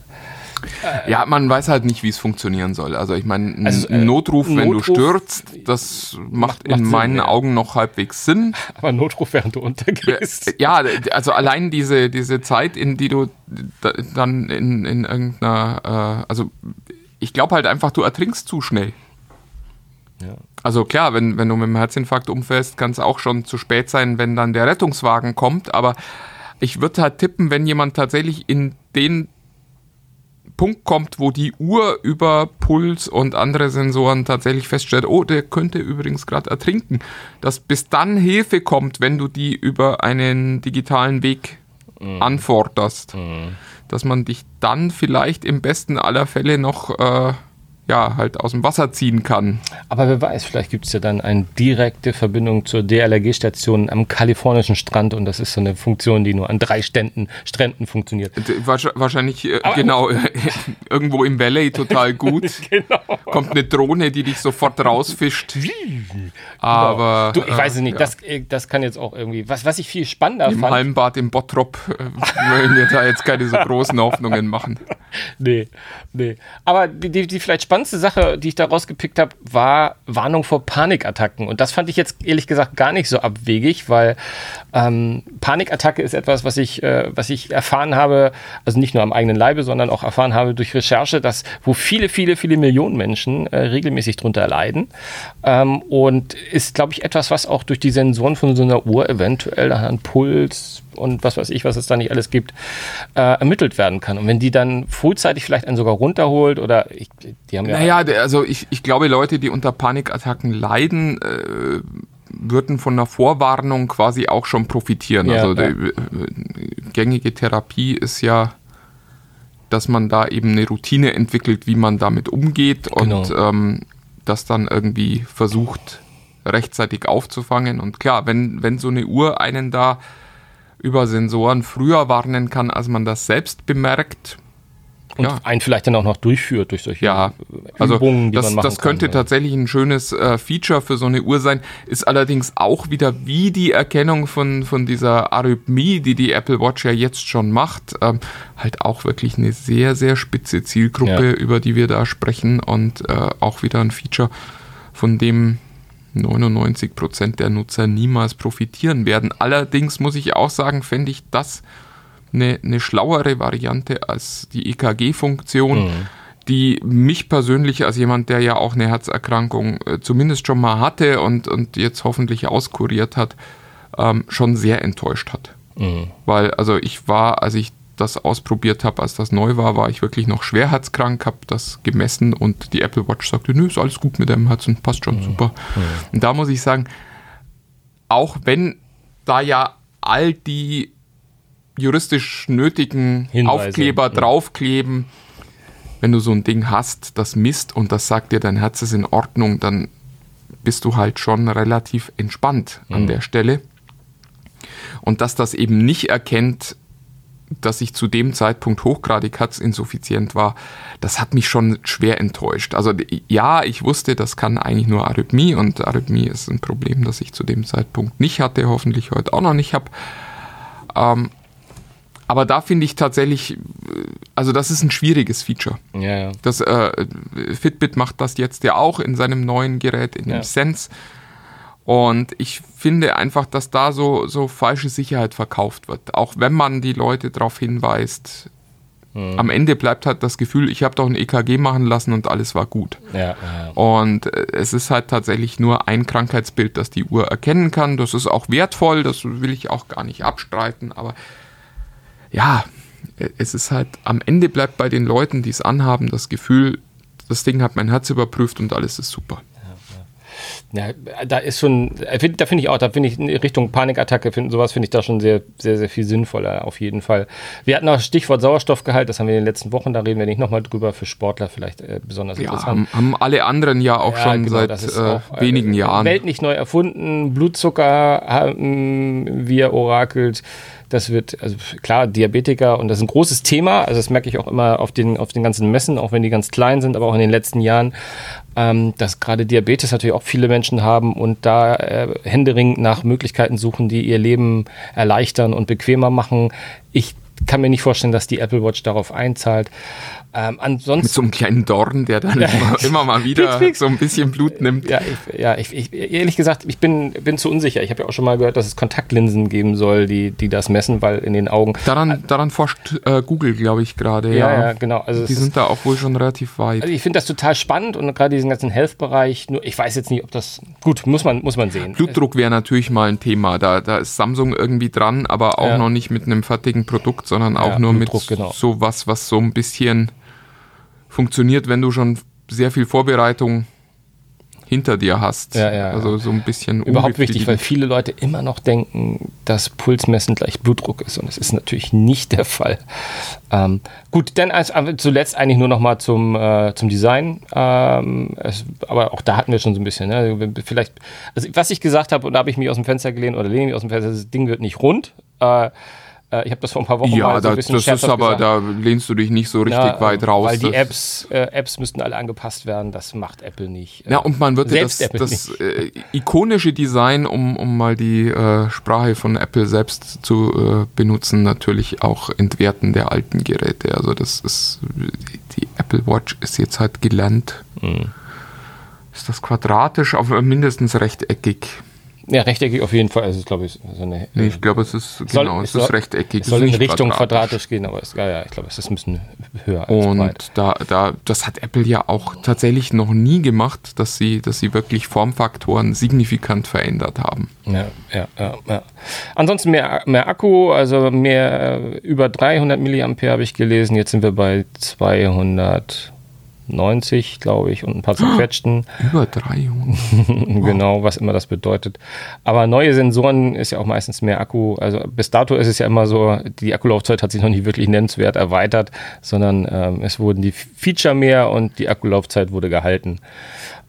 Ja, man weiß halt nicht, wie es funktionieren soll. Also ich meine, ein Also, äh, Notruf, wenn du Notruf- stürzt, das macht, macht in Sinn, meinen ja. Augen noch halbwegs Sinn. aber Notruf, während du untergehst. Ja, also allein diese, diese Zeit, in die du da- dann in, in irgendeiner, äh, also ich glaube halt einfach, du ertrinkst zu schnell. Ja. Also klar, wenn, wenn du mit dem Herzinfarkt umfällst, kann es auch schon zu spät sein, wenn dann der Rettungswagen kommt, aber ich würde halt tippen, wenn jemand tatsächlich in den Punkt kommt, wo die Uhr über Puls und andere Sensoren tatsächlich feststellt, oh, der könnte übrigens gerade ertrinken, dass bis dann Hilfe kommt, wenn du die über einen digitalen Weg anforderst, dass man dich dann vielleicht im besten aller Fälle noch äh, ja halt aus dem Wasser ziehen kann. Aber wer weiß, vielleicht gibt es ja dann eine direkte Verbindung zur DLRG-Station am kalifornischen Strand und das ist so eine Funktion, die nur an drei Ständen, Stränden funktioniert. Wahrscheinlich äh, genau irgendwo im Valley total gut. Genau. Kommt eine Drohne, die dich sofort rausfischt. Aber Du, ich weiß es äh, nicht, ja. das, äh, das kann jetzt auch irgendwie, was, was ich viel spannender Im fand. Hallenbad im Bottrop äh, wollen wir da jetzt keine so großen Hoffnungen machen. Nee, nee. Aber die, die, die vielleicht spannendste Sache, die ich da rausgepickt habe, war Warnung vor Panikattacken. Und das fand ich jetzt ehrlich gesagt gar nicht so abwegig, weil ähm, Panikattacke ist etwas, was ich, äh, was ich erfahren habe, also nicht nur am eigenen Leibe, sondern auch erfahren habe durch Recherche, dass wo viele, viele, viele Millionen Menschen äh, regelmäßig drunter leiden. Ähm, und ist, glaube ich, etwas, was auch durch die Sensoren von so einer Uhr eventuell an Puls und was weiß ich, was es da nicht alles gibt, äh, ermittelt werden kann. Und wenn die dann frühzeitig vielleicht einen sogar runterholt oder ich, die haben ja. Naja, also ich, ich glaube, Leute, die unter Panikattacken leiden, äh, würden von einer Vorwarnung quasi auch schon profitieren. Ja, also ja. die äh, gängige Therapie ist ja, dass man da eben eine Routine entwickelt, wie man damit umgeht und Genau. ähm, das dann irgendwie versucht rechtzeitig aufzufangen. Und klar, wenn, wenn so eine Uhr einen da über Sensoren früher warnen kann, als man das selbst bemerkt, und ja. einen vielleicht dann auch noch durchführt durch solche ja, also Übungen, die das, man machen das könnte kann. tatsächlich ein schönes äh, Feature für so eine Uhr sein, ist allerdings auch wieder wie die Erkennung von, von dieser Arrhythmie, die die Apple Watch ja jetzt schon macht, ähm, halt auch wirklich eine sehr, sehr spitze Zielgruppe, Ja. über die wir da sprechen und äh, auch wieder ein Feature, von dem 99% der Nutzer niemals profitieren werden. Allerdings muss ich auch sagen, fände ich das eine, eine schlauere Variante als die EKG-Funktion, mhm. die mich persönlich als jemand, der ja auch eine Herzerkrankung äh, zumindest schon mal hatte und, und jetzt hoffentlich auskuriert hat, ähm, schon sehr enttäuscht hat. Mhm. Weil, also ich war, als ich das ausprobiert habe, als das neu war, war ich wirklich noch schwerherzkrank, habe das gemessen und die Apple Watch sagte, nö, ist alles gut mit deinem Herzen, passt schon, mhm. super. Mhm. Und da muss ich sagen, auch wenn da ja all die juristisch nötigen Hinweise. Aufkleber mhm. draufkleben, wenn du so ein Ding hast, das misst und das sagt dir, dein Herz ist in Ordnung, dann bist du halt schon relativ entspannt an mhm. der Stelle. Und dass das eben nicht erkennt, dass ich zu dem Zeitpunkt hochgradig herzinsuffizient war, das hat mich schon schwer enttäuscht. Also ja, ich wusste, das kann eigentlich nur Arrhythmie und Arrhythmie ist ein Problem, das ich zu dem Zeitpunkt nicht hatte, hoffentlich heute auch noch nicht habe. Ähm, aber da finde ich tatsächlich, also das ist ein schwieriges Feature. Ja, ja. Das äh, Fitbit macht das jetzt ja auch in seinem neuen Gerät, in dem ja. Sense. Und ich finde einfach, dass da so, so falsche Sicherheit verkauft wird. Auch wenn man die Leute darauf hinweist, mhm. am Ende bleibt halt das Gefühl, ich habe doch ein EKG machen lassen und alles war gut. Ja, ja. Und äh, es ist halt tatsächlich nur ein Krankheitsbild, das die Uhr erkennen kann. Das ist auch wertvoll, das will ich auch gar nicht abstreiten, aber ja, es ist halt, am Ende bleibt bei den Leuten, die es anhaben, das Gefühl, das Ding hat mein Herz überprüft und alles ist super. Ja, da ist schon, äh, da finde ich auch, da finde ich in Richtung Panikattacke, find, sowas finde ich da schon sehr, sehr, sehr viel sinnvoller, auf jeden Fall. Wir hatten auch Stichwort Sauerstoffgehalt, das haben wir in den letzten Wochen, da reden wir nicht nochmal drüber, für Sportler vielleicht äh, besonders ja, interessant. Haben, haben alle anderen ja auch ja, schon genau, seit äh, auch, äh, wenigen Jahren. Welt nicht neu erfunden, Blutzucker haben wir orakelt. Das wird, also klar, Diabetiker und das ist ein großes Thema. Also das merke ich auch immer auf den, auf den ganzen Messen, auch wenn die ganz klein sind, aber auch in den letzten Jahren, ähm, dass gerade Diabetes natürlich auch viele Menschen haben und da äh, händeringend nach Möglichkeiten suchen, die ihr Leben erleichtern und bequemer machen. Ich kann mir nicht vorstellen, dass die Apple Watch darauf einzahlt. Ähm, ansonsten, Mit so einem kleinen Dorn, der dann immer, immer, mal wieder so ein bisschen Blut nimmt. Ja, ich, ja ich, ich, ehrlich gesagt, ich bin, bin zu unsicher. Ich habe ja auch schon mal gehört, dass es Kontaktlinsen geben soll, die, die das messen, weil in den Augen. Daran, daran forscht äh, Google, glaube ich, gerade. Ja, ja, ja, genau. Also die sind da auch wohl schon relativ weit. Also ich finde das total spannend und gerade diesen ganzen Health-Bereich. Nur ich weiß jetzt nicht, ob das. Gut, muss man, muss man sehen. Blutdruck wäre natürlich mal ein Thema. Da, da ist Samsung irgendwie dran, aber auch ja. noch nicht mit einem fertigen Produkt, sondern auch nur Blutdruck, mit genau. so was, was so ein bisschen funktioniert, wenn du schon sehr viel Vorbereitung hinter dir hast. Ja, ja, also so ein bisschen Überhaupt wichtig, weil viele Leute immer noch denken, dass Pulsmessen gleich Blutdruck ist und das ist natürlich nicht der Fall. Ähm, gut, dann als, zuletzt eigentlich nur noch mal zum, äh, zum Design. Ähm, es, aber auch da hatten wir schon so ein bisschen. Ne? Vielleicht, also was ich gesagt habe und da habe ich mich aus dem Fenster gelehnt oder lehne mich aus dem Fenster, das Ding wird nicht rund. Äh, ich habe das vor ein paar Wochen ja, mal so ein bisschen das ist aber, gesagt. da lehnst du dich nicht so richtig ja, weit raus. Weil die Apps, äh, Apps müssten alle angepasst werden, das macht Apple nicht. Ja, und man wird das, das äh, ikonische Design, um, um mal die äh, Sprache von Apple selbst zu äh, benutzen, natürlich auch entwerten der alten Geräte. Also das ist, die Apple Watch ist jetzt halt gelernt. Mhm. Ist das quadratisch, aber mindestens rechteckig. Ja, rechteckig auf jeden Fall. Also, glaube ich, so eine, nee, ich glaube, es ist, soll, genau, es, es ist rechteckig. Es soll in Richtung quadratisch. quadratisch gehen, aber es, ja, ja, ich glaube, es ist ein bisschen höher als Und da, da, das hat Apple ja auch tatsächlich noch nie gemacht, dass sie, dass sie wirklich Formfaktoren signifikant verändert haben. Ja, ja, ja. ja. Ansonsten mehr, mehr Akku, also mehr, äh, über 300 Milliampere habe ich gelesen. Jetzt sind wir bei 200 90, glaube ich, und ein paar zerquetschten. Über 300. genau, was immer das bedeutet. Aber neue Sensoren ist ja auch meistens mehr Akku. Also bis dato ist es ja immer so, die Akkulaufzeit hat sich noch nicht wirklich nennenswert erweitert, sondern ähm, es wurden die Feature mehr und die Akkulaufzeit wurde gehalten.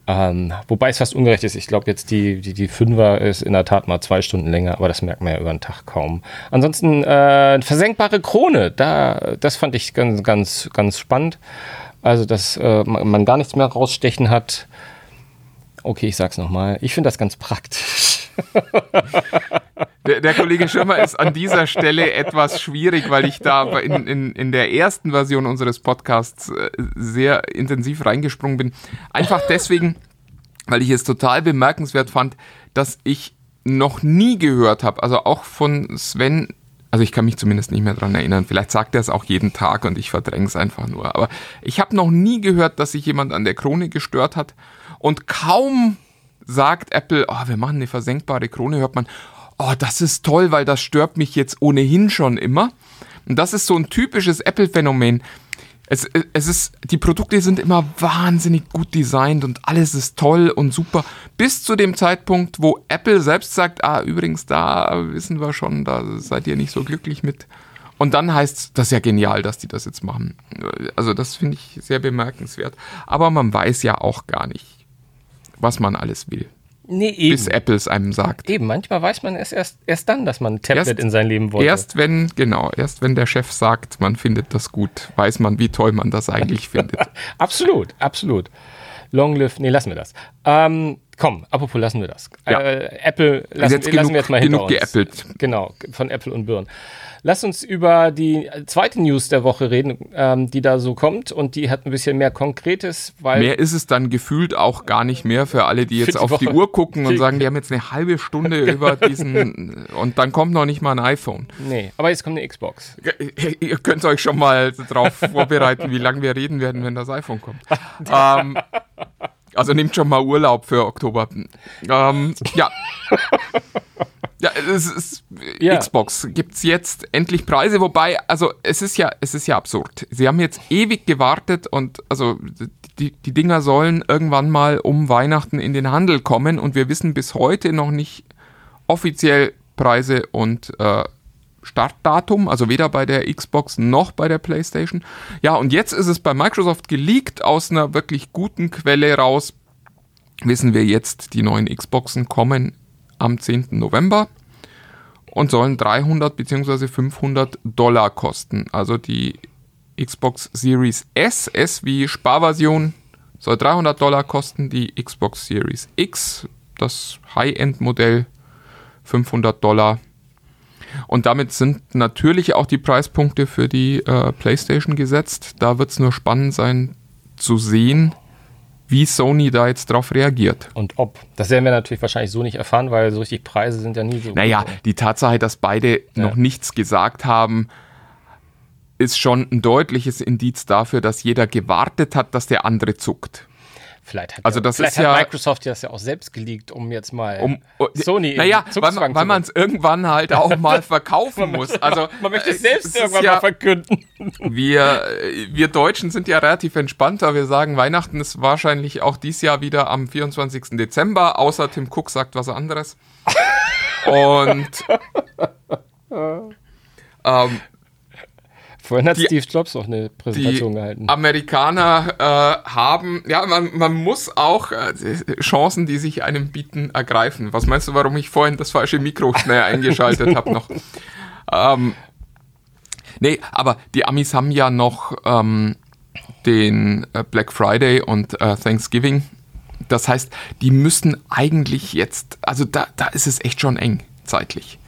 Ähm, wobei es fast ungerecht ist. Ich glaube, jetzt die, die, die Fünfer ist in der Tat mal zwei Stunden länger, aber das merkt man ja über den Tag kaum. Ansonsten äh, versenkbare Krone, da, das fand ich ganz, ganz, ganz spannend. Also, dass äh, man gar nichts mehr rausstechen hat. Okay, ich sag's nochmal. Ich finde das ganz praktisch. Der, der, Kollege Schirmer ist an dieser Stelle etwas schwierig, weil ich da in, in, in der ersten Version unseres Podcasts äh, sehr intensiv reingesprungen bin. Einfach deswegen, weil ich es total bemerkenswert fand, dass ich noch nie gehört habe, also auch von Sven, also ich kann mich zumindest nicht mehr dran erinnern, vielleicht sagt er es auch jeden Tag und ich verdränge es einfach nur, aber ich habe noch nie gehört, dass sich jemand an der Krone gestört hat und kaum sagt Apple, oh, wir machen eine versenkbare Krone, hört man, oh, das ist toll, weil das stört mich jetzt ohnehin schon immer. Und das ist so ein typisches Apple-Phänomen. Es, es ist, die Produkte sind immer wahnsinnig gut designt und alles ist toll und super. Bis zu dem Zeitpunkt, wo Apple selbst sagt, ah, übrigens, da wissen wir schon, da seid ihr nicht so glücklich mit. Und dann heißt es, das ist ja genial, dass die das jetzt machen. Also das finde ich sehr bemerkenswert. Aber man weiß ja auch gar nicht, was man alles will. Nee, eben. Bis Apple es einem sagt. Eben, manchmal weiß man es erst, erst dann, dass man ein Tablet Erst- in sein Leben wollte. Erst wenn, genau, erst wenn der Chef sagt, man findet das gut, weiß man, wie toll man das eigentlich findet. Absolut, absolut. Long live, nee, lassen wir das. Ähm, komm, apropos lassen wir das. Ja. Äh, Apple lassen, jetzt lassen genug- wir jetzt mal hinter genug uns. geäppelt. Genau, von Apple und Birn. Lass uns über die zweite News der Woche reden, ähm, die da so kommt und die hat ein bisschen mehr Konkretes, weil Mehr ist es dann gefühlt auch gar nicht mehr für alle, die jetzt die auf die Woche. Uhr gucken und Die- sagen, die haben jetzt eine halbe Stunde über diesen und dann kommt noch nicht mal ein iPhone. nee, aber jetzt kommt eine Xbox. Ihr könnt euch schon mal darauf vorbereiten, wie lange wir reden werden, wenn das iPhone kommt. ähm, also nehmt schon mal Urlaub für Oktober. Ähm, ja. Ja, es ist Ja. Xbox gibt's jetzt endlich Preise, wobei also es ist ja es ist ja absurd. Sie haben jetzt ewig gewartet und also die, die Dinger sollen irgendwann mal um Weihnachten in den Handel kommen und wir wissen bis heute noch nicht offiziell Preise und äh, Startdatum, also weder bei der Xbox noch bei der PlayStation. Ja, und jetzt ist es bei Microsoft geleakt aus einer wirklich guten Quelle raus. Wissen wir jetzt, die neuen Xboxen kommen am 10. November und sollen 300 bzw. 500 Dollar kosten. Also die Xbox Series S, S wie Sparversion, soll 300 Dollar kosten. Die Xbox Series X, das High-End-Modell, 500 Dollar. Und damit sind natürlich auch die Preispunkte für die äh, PlayStation gesetzt. Da wird es nur spannend sein zu sehen, wie Sony da jetzt drauf reagiert. Und ob. Das werden wir natürlich wahrscheinlich so nicht erfahren, weil so richtig Preise sind ja nie so. Naja, gut. die Tatsache, dass beide noch nichts gesagt haben, ist schon ein deutliches Indiz dafür, dass jeder gewartet hat, dass der andere zuckt. Vielleicht hat, Also das vielleicht ist ja- Microsoft das ja auch selbst geleakt, um jetzt mal Um, oh, Sony naja, weil, weil man es irgendwann halt auch mal verkaufen muss. Also Man möchte es äh, selbst ist irgendwann ja, mal verkünden. Wir, äh, wir Deutschen sind ja relativ entspannter. Wir sagen, Weihnachten ist wahrscheinlich auch dieses Jahr wieder am 24. Dezember, außer Tim Cook sagt was anderes. Und ähm, Vorhin hat Die- Steve Jobs noch eine die Präsentation gehalten. Amerikaner äh, haben, ja, man, man muss auch äh, Chancen, die sich einem bieten, ergreifen. Was meinst du, warum ich vorhin das falsche Mikro schnell eingeschaltet habe noch? Ähm, nee, aber die Amis haben ja noch ähm, den äh, Black Friday und äh, Thanksgiving. Das heißt, die müssen eigentlich jetzt, also da, da ist es echt schon eng zeitlich.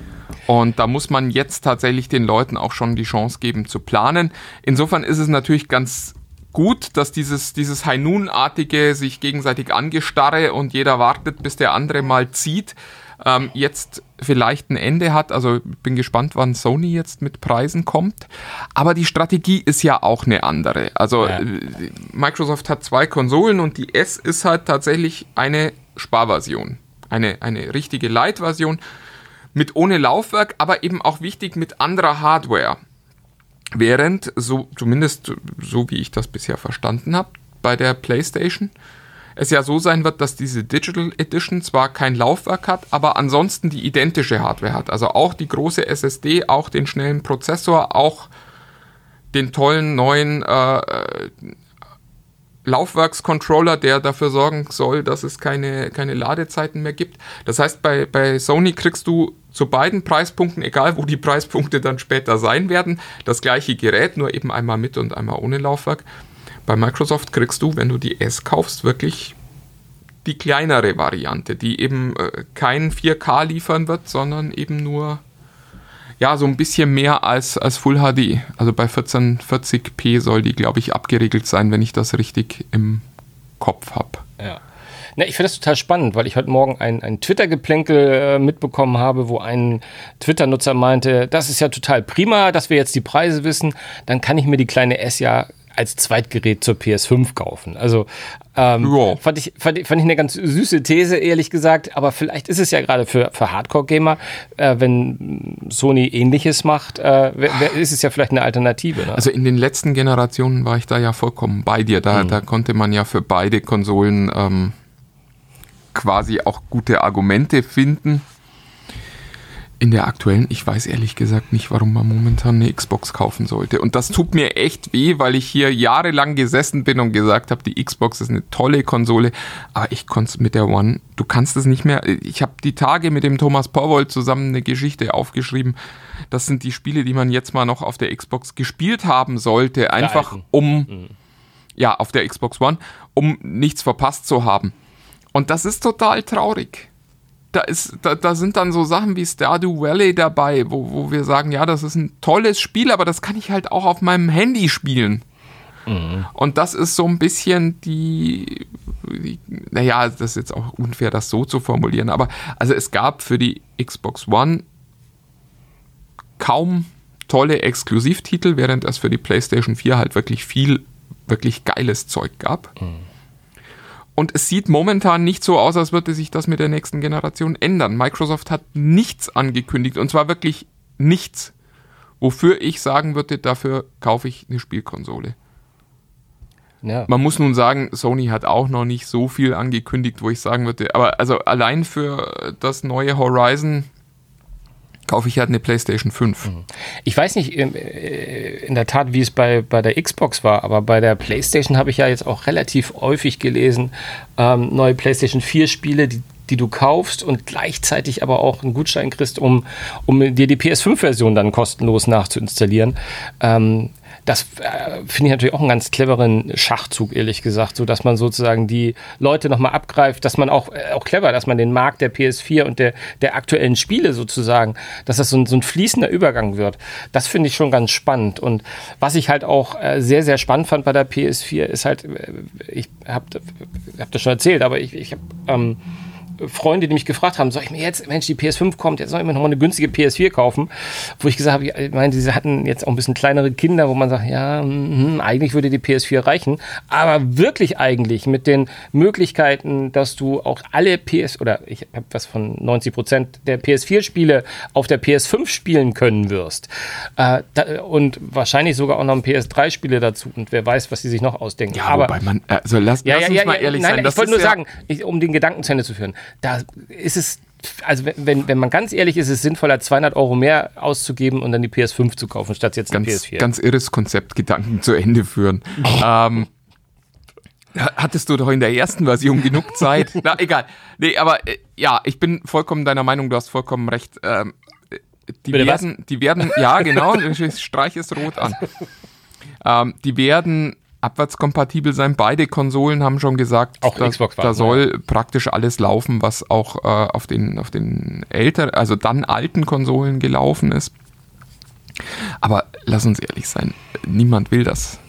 Und da muss man jetzt tatsächlich den Leuten auch schon die Chance geben zu planen. Insofern ist es natürlich ganz gut, dass dieses, dieses High Noon-artige sich gegenseitig angestarre und jeder wartet, bis der andere mal zieht, ähm, jetzt vielleicht ein Ende hat. Also bin gespannt, wann Sony jetzt mit Preisen kommt. Aber die Strategie ist ja auch eine andere. Also Ja. äh, Microsoft hat zwei Konsolen und die S ist halt tatsächlich eine Sparversion. Eine, eine richtige Light-Version mit ohne Laufwerk, aber eben auch wichtig mit anderer Hardware. Während, so zumindest so wie ich das bisher verstanden habe, bei der PlayStation es ja so sein wird, dass diese Digital Edition zwar kein Laufwerk hat, aber ansonsten die identische Hardware hat. Also auch die große SSD, auch den schnellen Prozessor, auch den tollen neuen äh, äh, Laufwerkscontroller, der dafür sorgen soll, dass es keine, keine Ladezeiten mehr gibt. Das heißt, bei, bei Sony kriegst du zu beiden Preispunkten, egal wo die Preispunkte dann später sein werden, das gleiche Gerät, nur eben einmal mit und einmal ohne Laufwerk. Bei Microsoft kriegst du, wenn du die S kaufst, wirklich die kleinere Variante, die eben äh, kein 4K liefern wird, sondern eben nur ja, so ein bisschen mehr als, als Full HD. Also bei 1440p soll die, glaube ich, abgeregelt sein, wenn ich das richtig im Kopf habe. Ja. Na, ich finde das total spannend, weil ich heute Morgen ein, ein Twitter-Geplänkel äh, mitbekommen habe, wo ein Twitter-Nutzer meinte, das ist ja total prima, dass wir jetzt die Preise wissen, dann kann ich mir die kleine S ja als Zweitgerät zur PS5 kaufen. Also ähm, Ja. fand, ich, fand, ich, fand ich eine ganz süße These, ehrlich gesagt. Aber vielleicht ist es ja gerade für, für Hardcore-Gamer, äh, wenn Sony ähnliches macht, äh, ist es ja vielleicht eine Alternative. Ne? Also in den letzten Generationen war ich da ja vollkommen bei dir. Da, da konnte man ja für beide Konsolen ähm, quasi auch gute Argumente finden. In der aktuellen, ich weiß ehrlich gesagt nicht, warum man momentan eine Xbox kaufen sollte. Und das tut mir echt weh, weil ich hier jahrelang gesessen bin und gesagt habe, die Xbox ist eine tolle Konsole, aber ich konnte es mit der One, du kannst es nicht mehr. Ich habe die Tage mit dem Thomas Porwoll zusammen eine Geschichte aufgeschrieben. Das sind die Spiele, die man jetzt mal noch auf der Xbox gespielt haben sollte, einfach um, ja, auf der Xbox One, um nichts verpasst zu haben. Und das ist total traurig da, ist, da, da sind dann so Sachen wie Stardew Valley dabei, wo, wo wir sagen, ja, das ist ein tolles Spiel, aber das kann ich halt auch auf meinem Handy spielen. Und das ist so ein bisschen die, die, naja, das ist jetzt auch unfair, das so zu formulieren, aber also es gab für die Xbox One kaum tolle Exklusivtitel, während es für die PlayStation 4 halt wirklich viel, wirklich geiles Zeug gab. Und es sieht momentan nicht so aus, als würde sich das mit der nächsten Generation ändern. Microsoft hat nichts angekündigt und zwar wirklich nichts, wofür ich sagen würde, dafür kaufe ich eine Spielkonsole. ja. Man muss nun sagen, Sony hat auch noch nicht so viel angekündigt, wo ich sagen würde, aber also allein für das neue Horizon kaufe ich halt eine PlayStation 5. Ich weiß nicht ähm, äh, in der Tat, wie es bei, bei der Xbox war, aber bei der PlayStation habe ich ja jetzt auch relativ häufig gelesen, ähm, neue PlayStation 4 Spiele, die, die du kaufst und gleichzeitig aber auch einen Gutschein kriegst, um, um dir die PS5-Version dann kostenlos nachzuinstallieren. Ähm, das äh, finde ich natürlich auch einen ganz cleveren Schachzug, ehrlich gesagt, so dass man sozusagen die Leute nochmal abgreift, dass man auch, äh, auch clever, dass man den Markt der PS4 und der, der aktuellen Spiele sozusagen, dass das so ein, so ein fließender Übergang wird. Das finde ich schon ganz spannend. Und was ich halt auch äh, sehr, sehr spannend fand bei der PS4 ist halt, ich habe hab das schon erzählt, aber ich, ich habe ähm, Freunde, die mich gefragt haben, soll ich mir jetzt, Mensch, die PS5 kommt, jetzt soll ich mir nochmal eine günstige PS4 kaufen, wo ich gesagt habe, ich meine, sie hatten jetzt auch ein bisschen kleinere Kinder, wo man sagt, ja, hm, eigentlich würde die PS4 reichen, aber wirklich eigentlich mit den Möglichkeiten, dass du auch alle PS, oder ich habe was von 90 Prozent der PS4-Spiele auf der PS5 spielen können wirst äh, da, und wahrscheinlich sogar auch noch ein PS3-Spiele dazu und wer weiß, was sie sich noch ausdenken. Ja, aber man, also lass, ja, lass ja, uns ja, mal ehrlich nein, sein. ich wollte nur ja- sagen, ich, um den Gedanken zu Ende zu führen, da ist es, also wenn- wenn, man ganz ehrlich ist, ist es sinnvoller, 200 Euro mehr auszugeben und dann die PS5 zu kaufen, statt jetzt die ganz, PS4. ganz irres Konzept, Gedanken zu Ende führen. ähm, ha- hattest du doch in der ersten Version genug Zeit? Na, egal. Nee, aber äh, ja, ich bin vollkommen deiner Meinung, du hast vollkommen recht. Ähm, äh, die Bitte was? werden, die werden, ja, genau, ich streiche es rot an. Ähm, die werden abwärtskompatibel sein. Beide Konsolen haben schon gesagt, Auch da, Xbox da soll praktisch alles laufen, was auch äh, auf den, auf den älteren, also dann alten Konsolen gelaufen ist. Aber lass uns ehrlich sein, niemand will das.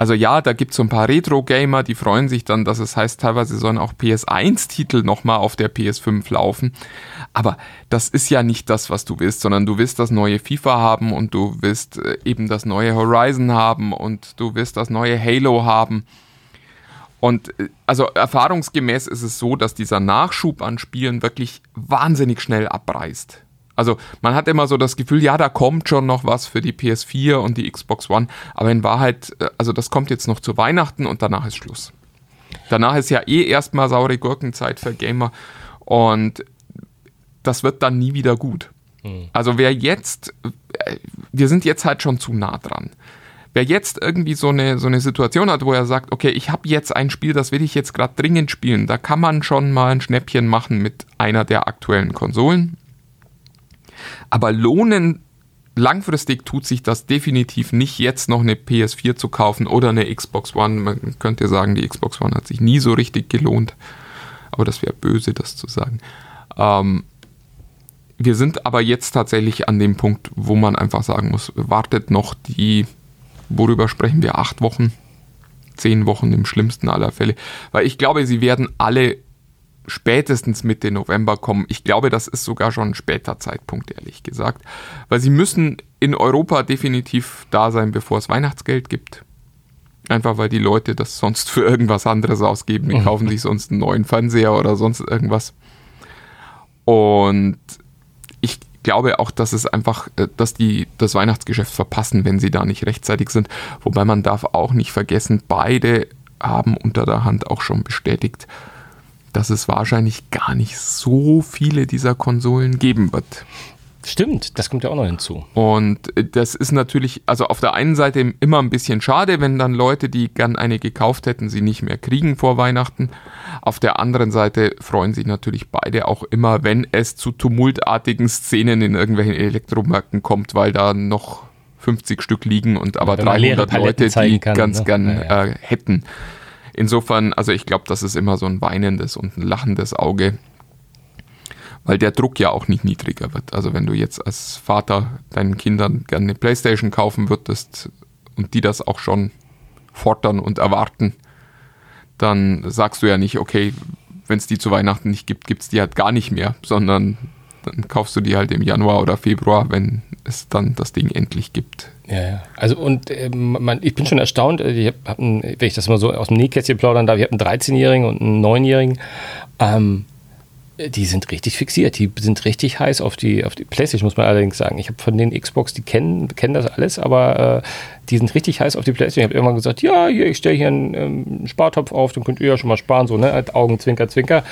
Also ja, da gibt es so ein paar Retro-Gamer, die freuen sich dann, dass es heißt, teilweise sollen auch PS1-Titel nochmal auf der PS5 laufen. Aber das ist ja nicht das, was du willst, sondern du willst das neue FIFA haben und du willst äh, eben das neue Horizon haben und du willst das neue Halo haben. Und äh, also erfahrungsgemäß ist es so, dass dieser Nachschub an Spielen wirklich wahnsinnig schnell abreißt. Also man hat immer so das Gefühl, ja, da kommt schon noch was für die PS4 und die Xbox One, aber in Wahrheit, äh, also das kommt jetzt noch zu Weihnachten und danach ist Schluss. Danach ist ja eh erstmal saure Gurkenzeit für Gamer und das wird dann nie wieder gut. Also wer jetzt, äh, wir sind jetzt halt schon zu nah dran. Wer jetzt irgendwie so eine, so eine Situation hat, wo er sagt, okay, ich habe jetzt ein Spiel, das will ich jetzt gerade dringend spielen, da kann man schon mal ein Schnäppchen machen mit einer der aktuellen Konsolen. Aber lohnen langfristig tut sich das definitiv nicht, jetzt noch eine PS4 zu kaufen oder eine Xbox One. Man könnte sagen, die Xbox One hat sich nie so richtig gelohnt. Aber das wäre böse, das zu sagen. Ähm, wir sind aber jetzt tatsächlich an dem Punkt, wo man einfach sagen muss, wartet noch die, worüber sprechen wir, acht Wochen, zehn Wochen im schlimmsten aller Fälle. Weil ich glaube, sie werden alle spätestens Mitte November kommen. Ich glaube, das ist sogar schon ein später Zeitpunkt, ehrlich gesagt. Weil sie müssen in Europa definitiv da sein, bevor es Weihnachtsgeld gibt. Einfach weil die Leute das sonst für irgendwas anderes ausgeben. Die kaufen sich sonst einen neuen Fernseher oder sonst irgendwas. Und ich glaube auch, dass es einfach, äh, dass die das Weihnachtsgeschäft verpassen, wenn sie da nicht rechtzeitig sind. Wobei man darf auch nicht vergessen, beide haben unter der Hand auch schon bestätigt, dass es wahrscheinlich gar nicht so viele dieser Konsolen geben wird. Stimmt, das kommt ja auch noch hinzu. Und äh, das ist natürlich, also auf der einen Seite immer ein bisschen schade, wenn dann Leute, die gern eine gekauft hätten, sie nicht mehr kriegen vor Weihnachten. Auf der anderen Seite freuen sich natürlich beide auch immer, wenn es zu tumultartigen Szenen in irgendwelchen Elektromärkten kommt, weil da noch 50 Stück liegen und aber Wenn man leere 300 Paletten Leute, die kann, ganz ne? gern Ja, ja. Äh, hätten. Insofern, also ich glaube, das ist immer so ein weinendes und ein lachendes Auge, weil der Druck ja auch nicht niedriger wird. Also wenn du jetzt als Vater deinen Kindern gerne eine Playstation kaufen würdest und die das auch schon fordern und erwarten, dann sagst du ja nicht, okay, wenn es die zu Weihnachten nicht gibt, gibt es die halt gar nicht mehr, sondern dann kaufst du die halt im Januar oder Februar, wenn es dann das Ding endlich gibt. Ja, ja. Also und ähm, man, ich bin schon erstaunt, äh, ich hab, hab einen, wenn ich das mal so aus dem Nähkästchen plaudern darf, ich habe einen 13-Jährigen und einen 9-Jährigen, ähm, die sind richtig fixiert, die sind richtig heiß auf die, auf die Playstation, muss man allerdings sagen. Ich habe von den Xbox, die kennen, kennen das alles, aber äh, die sind richtig heiß auf die Playstation. Ich habe irgendwann gesagt, ja, hier, ich stelle hier einen ähm, Spartopf auf, dann könnt ihr ja schon mal sparen, so, ne, Augen, Zwinker, Zwinker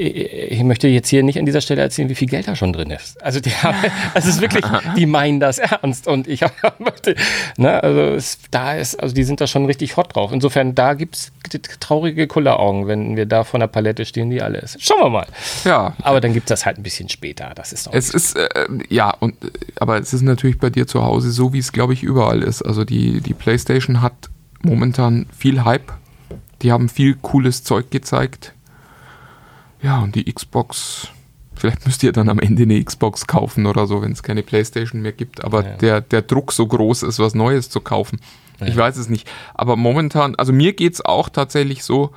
ich möchte jetzt hier nicht an dieser Stelle erzählen, wie viel Geld da schon drin ist. Also die haben, also es ist wirklich, die meinen das ernst und ich möchte, ne, also es, da ist, also die sind da schon richtig hot drauf. Insofern, da gibt's traurige Kulleraugen, wenn wir da vor der Palette stehen, die alle ist. Schauen wir mal. Ja, Aber dann gibt's das halt ein bisschen später. Das ist auch Es ist, äh, ja, und, äh, aber es ist natürlich bei dir zu Hause so, wie es, glaube ich, überall ist. Also die, die PlayStation hat momentan viel Hype. Die haben viel cooles Zeug gezeigt. Ja, und die Xbox, vielleicht müsst ihr dann am Ende eine Xbox kaufen oder so, wenn es keine PlayStation mehr gibt. Aber Ja. der, der Druck so groß ist, was Neues zu kaufen. Ich weiß es nicht. Aber momentan, also mir geht es auch tatsächlich so,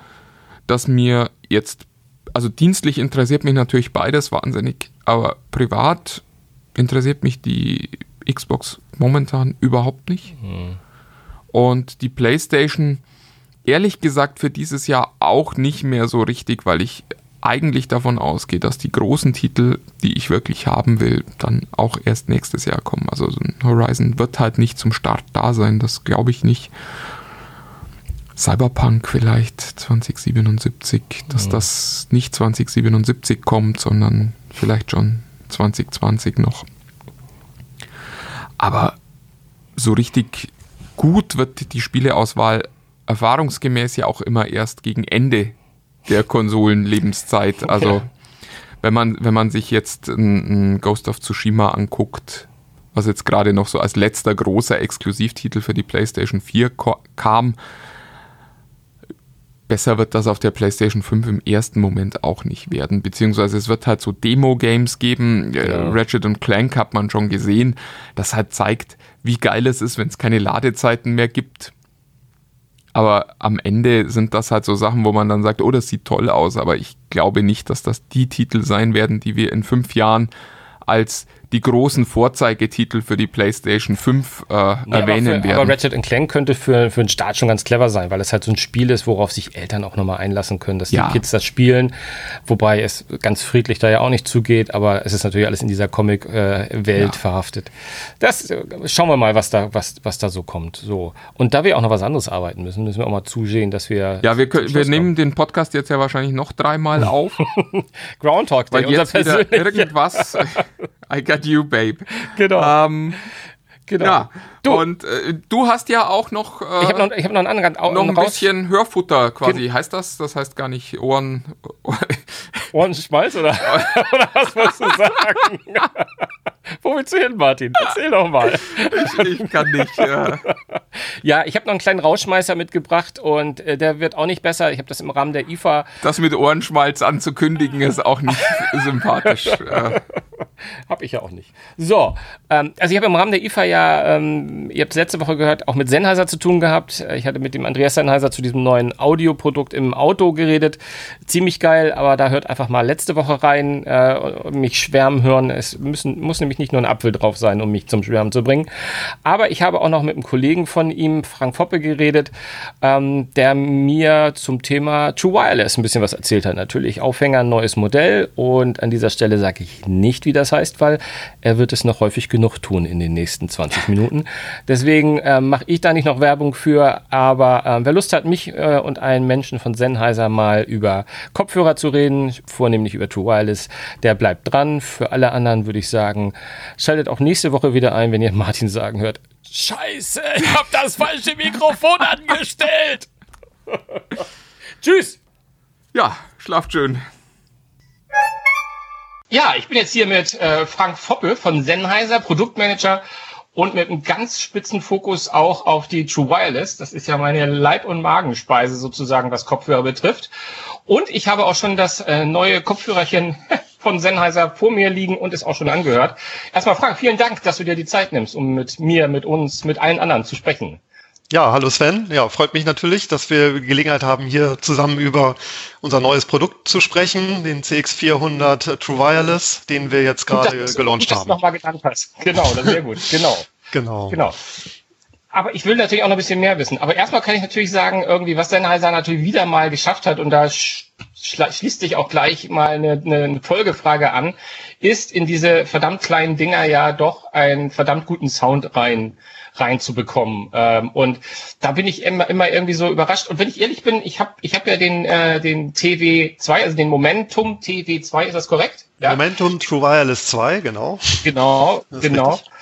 dass mir jetzt, also dienstlich interessiert mich natürlich beides wahnsinnig, aber privat interessiert mich die Xbox momentan überhaupt nicht. Und die PlayStation, ehrlich gesagt, für dieses Jahr auch nicht mehr so richtig, weil ich eigentlich davon ausgehe, dass die großen Titel, die ich wirklich haben will, dann auch erst nächstes Jahr kommen. Also so ein Horizon wird halt nicht zum Start da sein, das glaube ich nicht. Cyberpunk vielleicht 2077, dass das nicht 2077 kommt, sondern vielleicht schon 2020 noch. Aber so richtig gut wird die Spieleauswahl erfahrungsgemäß ja auch immer erst gegen Ende der Konsolenlebenszeit. Also wenn man, wenn man sich jetzt ein, ein Ghost of Tsushima anguckt, was jetzt gerade noch so als letzter großer Exklusivtitel für die PlayStation 4 ko- kam, besser wird das auf der PlayStation 5 im ersten Moment auch nicht werden. Beziehungsweise es wird halt so Demo-Games geben. Äh, Ja. Ratchet und Clank hat man schon gesehen. Das halt zeigt, wie geil es ist, wenn es keine Ladezeiten mehr gibt. Aber am Ende sind das halt so Sachen, wo man dann sagt, oh, das sieht toll aus. Aber ich glaube nicht, dass das die Titel sein werden, die wir in fünf Jahren als die großen Vorzeigetitel für die PlayStation 5 äh, Ja, erwähnen aber, für, werden. aber Ratchet Clank könnte für, für den Start schon ganz clever sein, weil es halt so ein Spiel ist, worauf sich Eltern auch nochmal einlassen können, dass Ja. die Kids das spielen. Wobei es ganz friedlich da ja auch nicht zugeht, aber es ist natürlich alles in dieser Comic-Welt Ja. verhaftet. Das äh, schauen wir mal, was da, was, was da so kommt. So. Und da wir auch noch was anderes arbeiten müssen, müssen wir auch mal zusehen, dass wir. ja, wir, können, wir nehmen den Podcast jetzt ja wahrscheinlich noch dreimal auf. Groundhog Day, weil jetzt wieder irgendwas. I got you, babe. Genau. Ähm, genau. ja, Du, und äh, du hast ja auch noch, äh, ich habe noch, ich hab noch einen anderen Au- noch ein raus- bisschen Hörfutter quasi. Heißt das? Das heißt gar nicht Ohren. Ohrenschmalz oder, oder was wolltest du sagen? Wo willst du hin, Martin? Erzähl doch mal. ich kann nicht. Äh, Ja, ich habe noch einen kleinen Rauschmeißer mitgebracht und äh, der wird auch nicht besser. Ich habe das im Rahmen der IFA. das mit Ohrenschmalz anzukündigen ist auch nicht sympathisch. Äh, Hab ich ja auch nicht. So, ähm, also ich habe im Rahmen der IFA ja, ähm, ihr habt es letzte Woche gehört, auch mit Sennheiser zu tun gehabt. Ich hatte mit dem Andreas Sennheiser zu diesem neuen Audioprodukt im Auto geredet. Ziemlich geil, aber da hört einfach mal letzte Woche rein, äh, mich schwärmen hören. Es müssen, muss nämlich nicht nur ein Apfel drauf sein, um mich zum Schwärmen zu bringen. Aber ich habe auch noch mit einem Kollegen von ihm, Frank Foppe, geredet, ähm, der mir zum Thema True Wireless ein bisschen was erzählt hat. Natürlich Aufhänger, neues Modell und an dieser Stelle sage ich nicht, wie das heißt, weil er wird es noch häufig genug tun in den nächsten 20 Minuten. Deswegen äh, mache ich da nicht noch Werbung für, aber äh, wer Lust hat, mich äh, und einen Menschen von Sennheiser mal über Kopfhörer zu reden, vornehmlich über True Wireless, der bleibt dran. Für alle anderen würde ich sagen, schaltet auch nächste Woche wieder ein, wenn ihr Martin sagen hört, Scheiße, ich habe das falsche Mikrofon angestellt. Tschüss. Ja, schlaft schön. Ja, ich bin jetzt hier mit äh, Frank Foppe von Sennheiser, Produktmanager und mit einem ganz spitzen Fokus auch auf die True Wireless. Das ist ja meine Leib- und Magenspeise sozusagen, was Kopfhörer betrifft. Und ich habe auch schon das äh, neue Kopfhörerchen von Sennheiser vor mir liegen und es auch schon angehört. Erstmal Frank, vielen Dank, dass du dir die Zeit nimmst, um mit mir, mit uns, mit allen anderen zu sprechen. Ja, hallo Sven. Ja, freut mich natürlich, dass wir Gelegenheit haben, hier zusammen über unser neues Produkt zu sprechen, den CX400 True Wireless, den wir jetzt gerade dass, gelauncht dass haben. Du nochmal genannt hast. Genau, das ist sehr gut. Genau. Genau. Genau. Aber ich will natürlich auch noch ein bisschen mehr wissen. Aber erstmal kann ich natürlich sagen, irgendwie, was Sennheiser natürlich wieder mal geschafft hat, und da sch schließt sich auch gleich mal eine, eine Folgefrage an, ist in diese verdammt kleinen Dinger ja doch einen verdammt guten Sound rein reinzubekommen. Ähm, und da bin ich immer, immer irgendwie so überrascht. Und wenn ich ehrlich bin, ich habe ich hab ja den, äh, den TV2, also den Momentum TV2, ist das korrekt? Ja? Momentum True Wireless 2, genau. Genau, genau. richtig.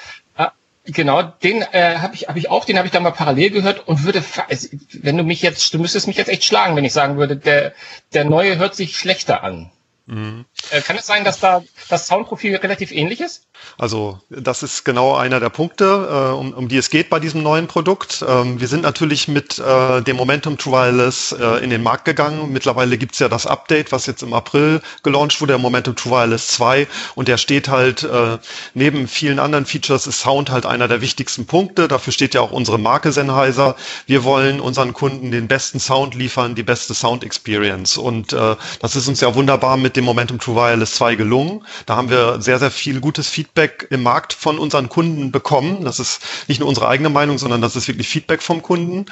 Genau, den äh, habe ich, hab ich auch, den habe ich dann mal parallel gehört und würde, also, wenn du mich jetzt, du müsstest mich jetzt echt schlagen, wenn ich sagen würde, der, der neue hört sich schlechter an. Äh, kann es sein, dass da das Soundprofil relativ ähnlich ist? Also das ist genau einer der Punkte, äh, um, um die es geht bei diesem neuen Produkt. Ähm, wir sind natürlich mit äh, dem Momentum True Wireless äh, in den Markt gegangen. Mittlerweile gibt's ja das Update, was jetzt im April gelauncht wurde, der Momentum True Wireless 2. Und der steht halt äh, neben vielen anderen Features ist Sound halt einer der wichtigsten Punkte. Dafür steht ja auch unsere Marke Sennheiser. Wir wollen unseren Kunden den besten Sound liefern, die beste Sound Experience. Und äh, das ist uns ja wunderbar mit dem Momentum True Wireless 2 gelungen. Da haben wir sehr, sehr viel gutes Feedback im Markt von unseren Kunden bekommen. Das ist nicht nur unsere eigene Meinung, sondern das ist wirklich Feedback vom Kunden.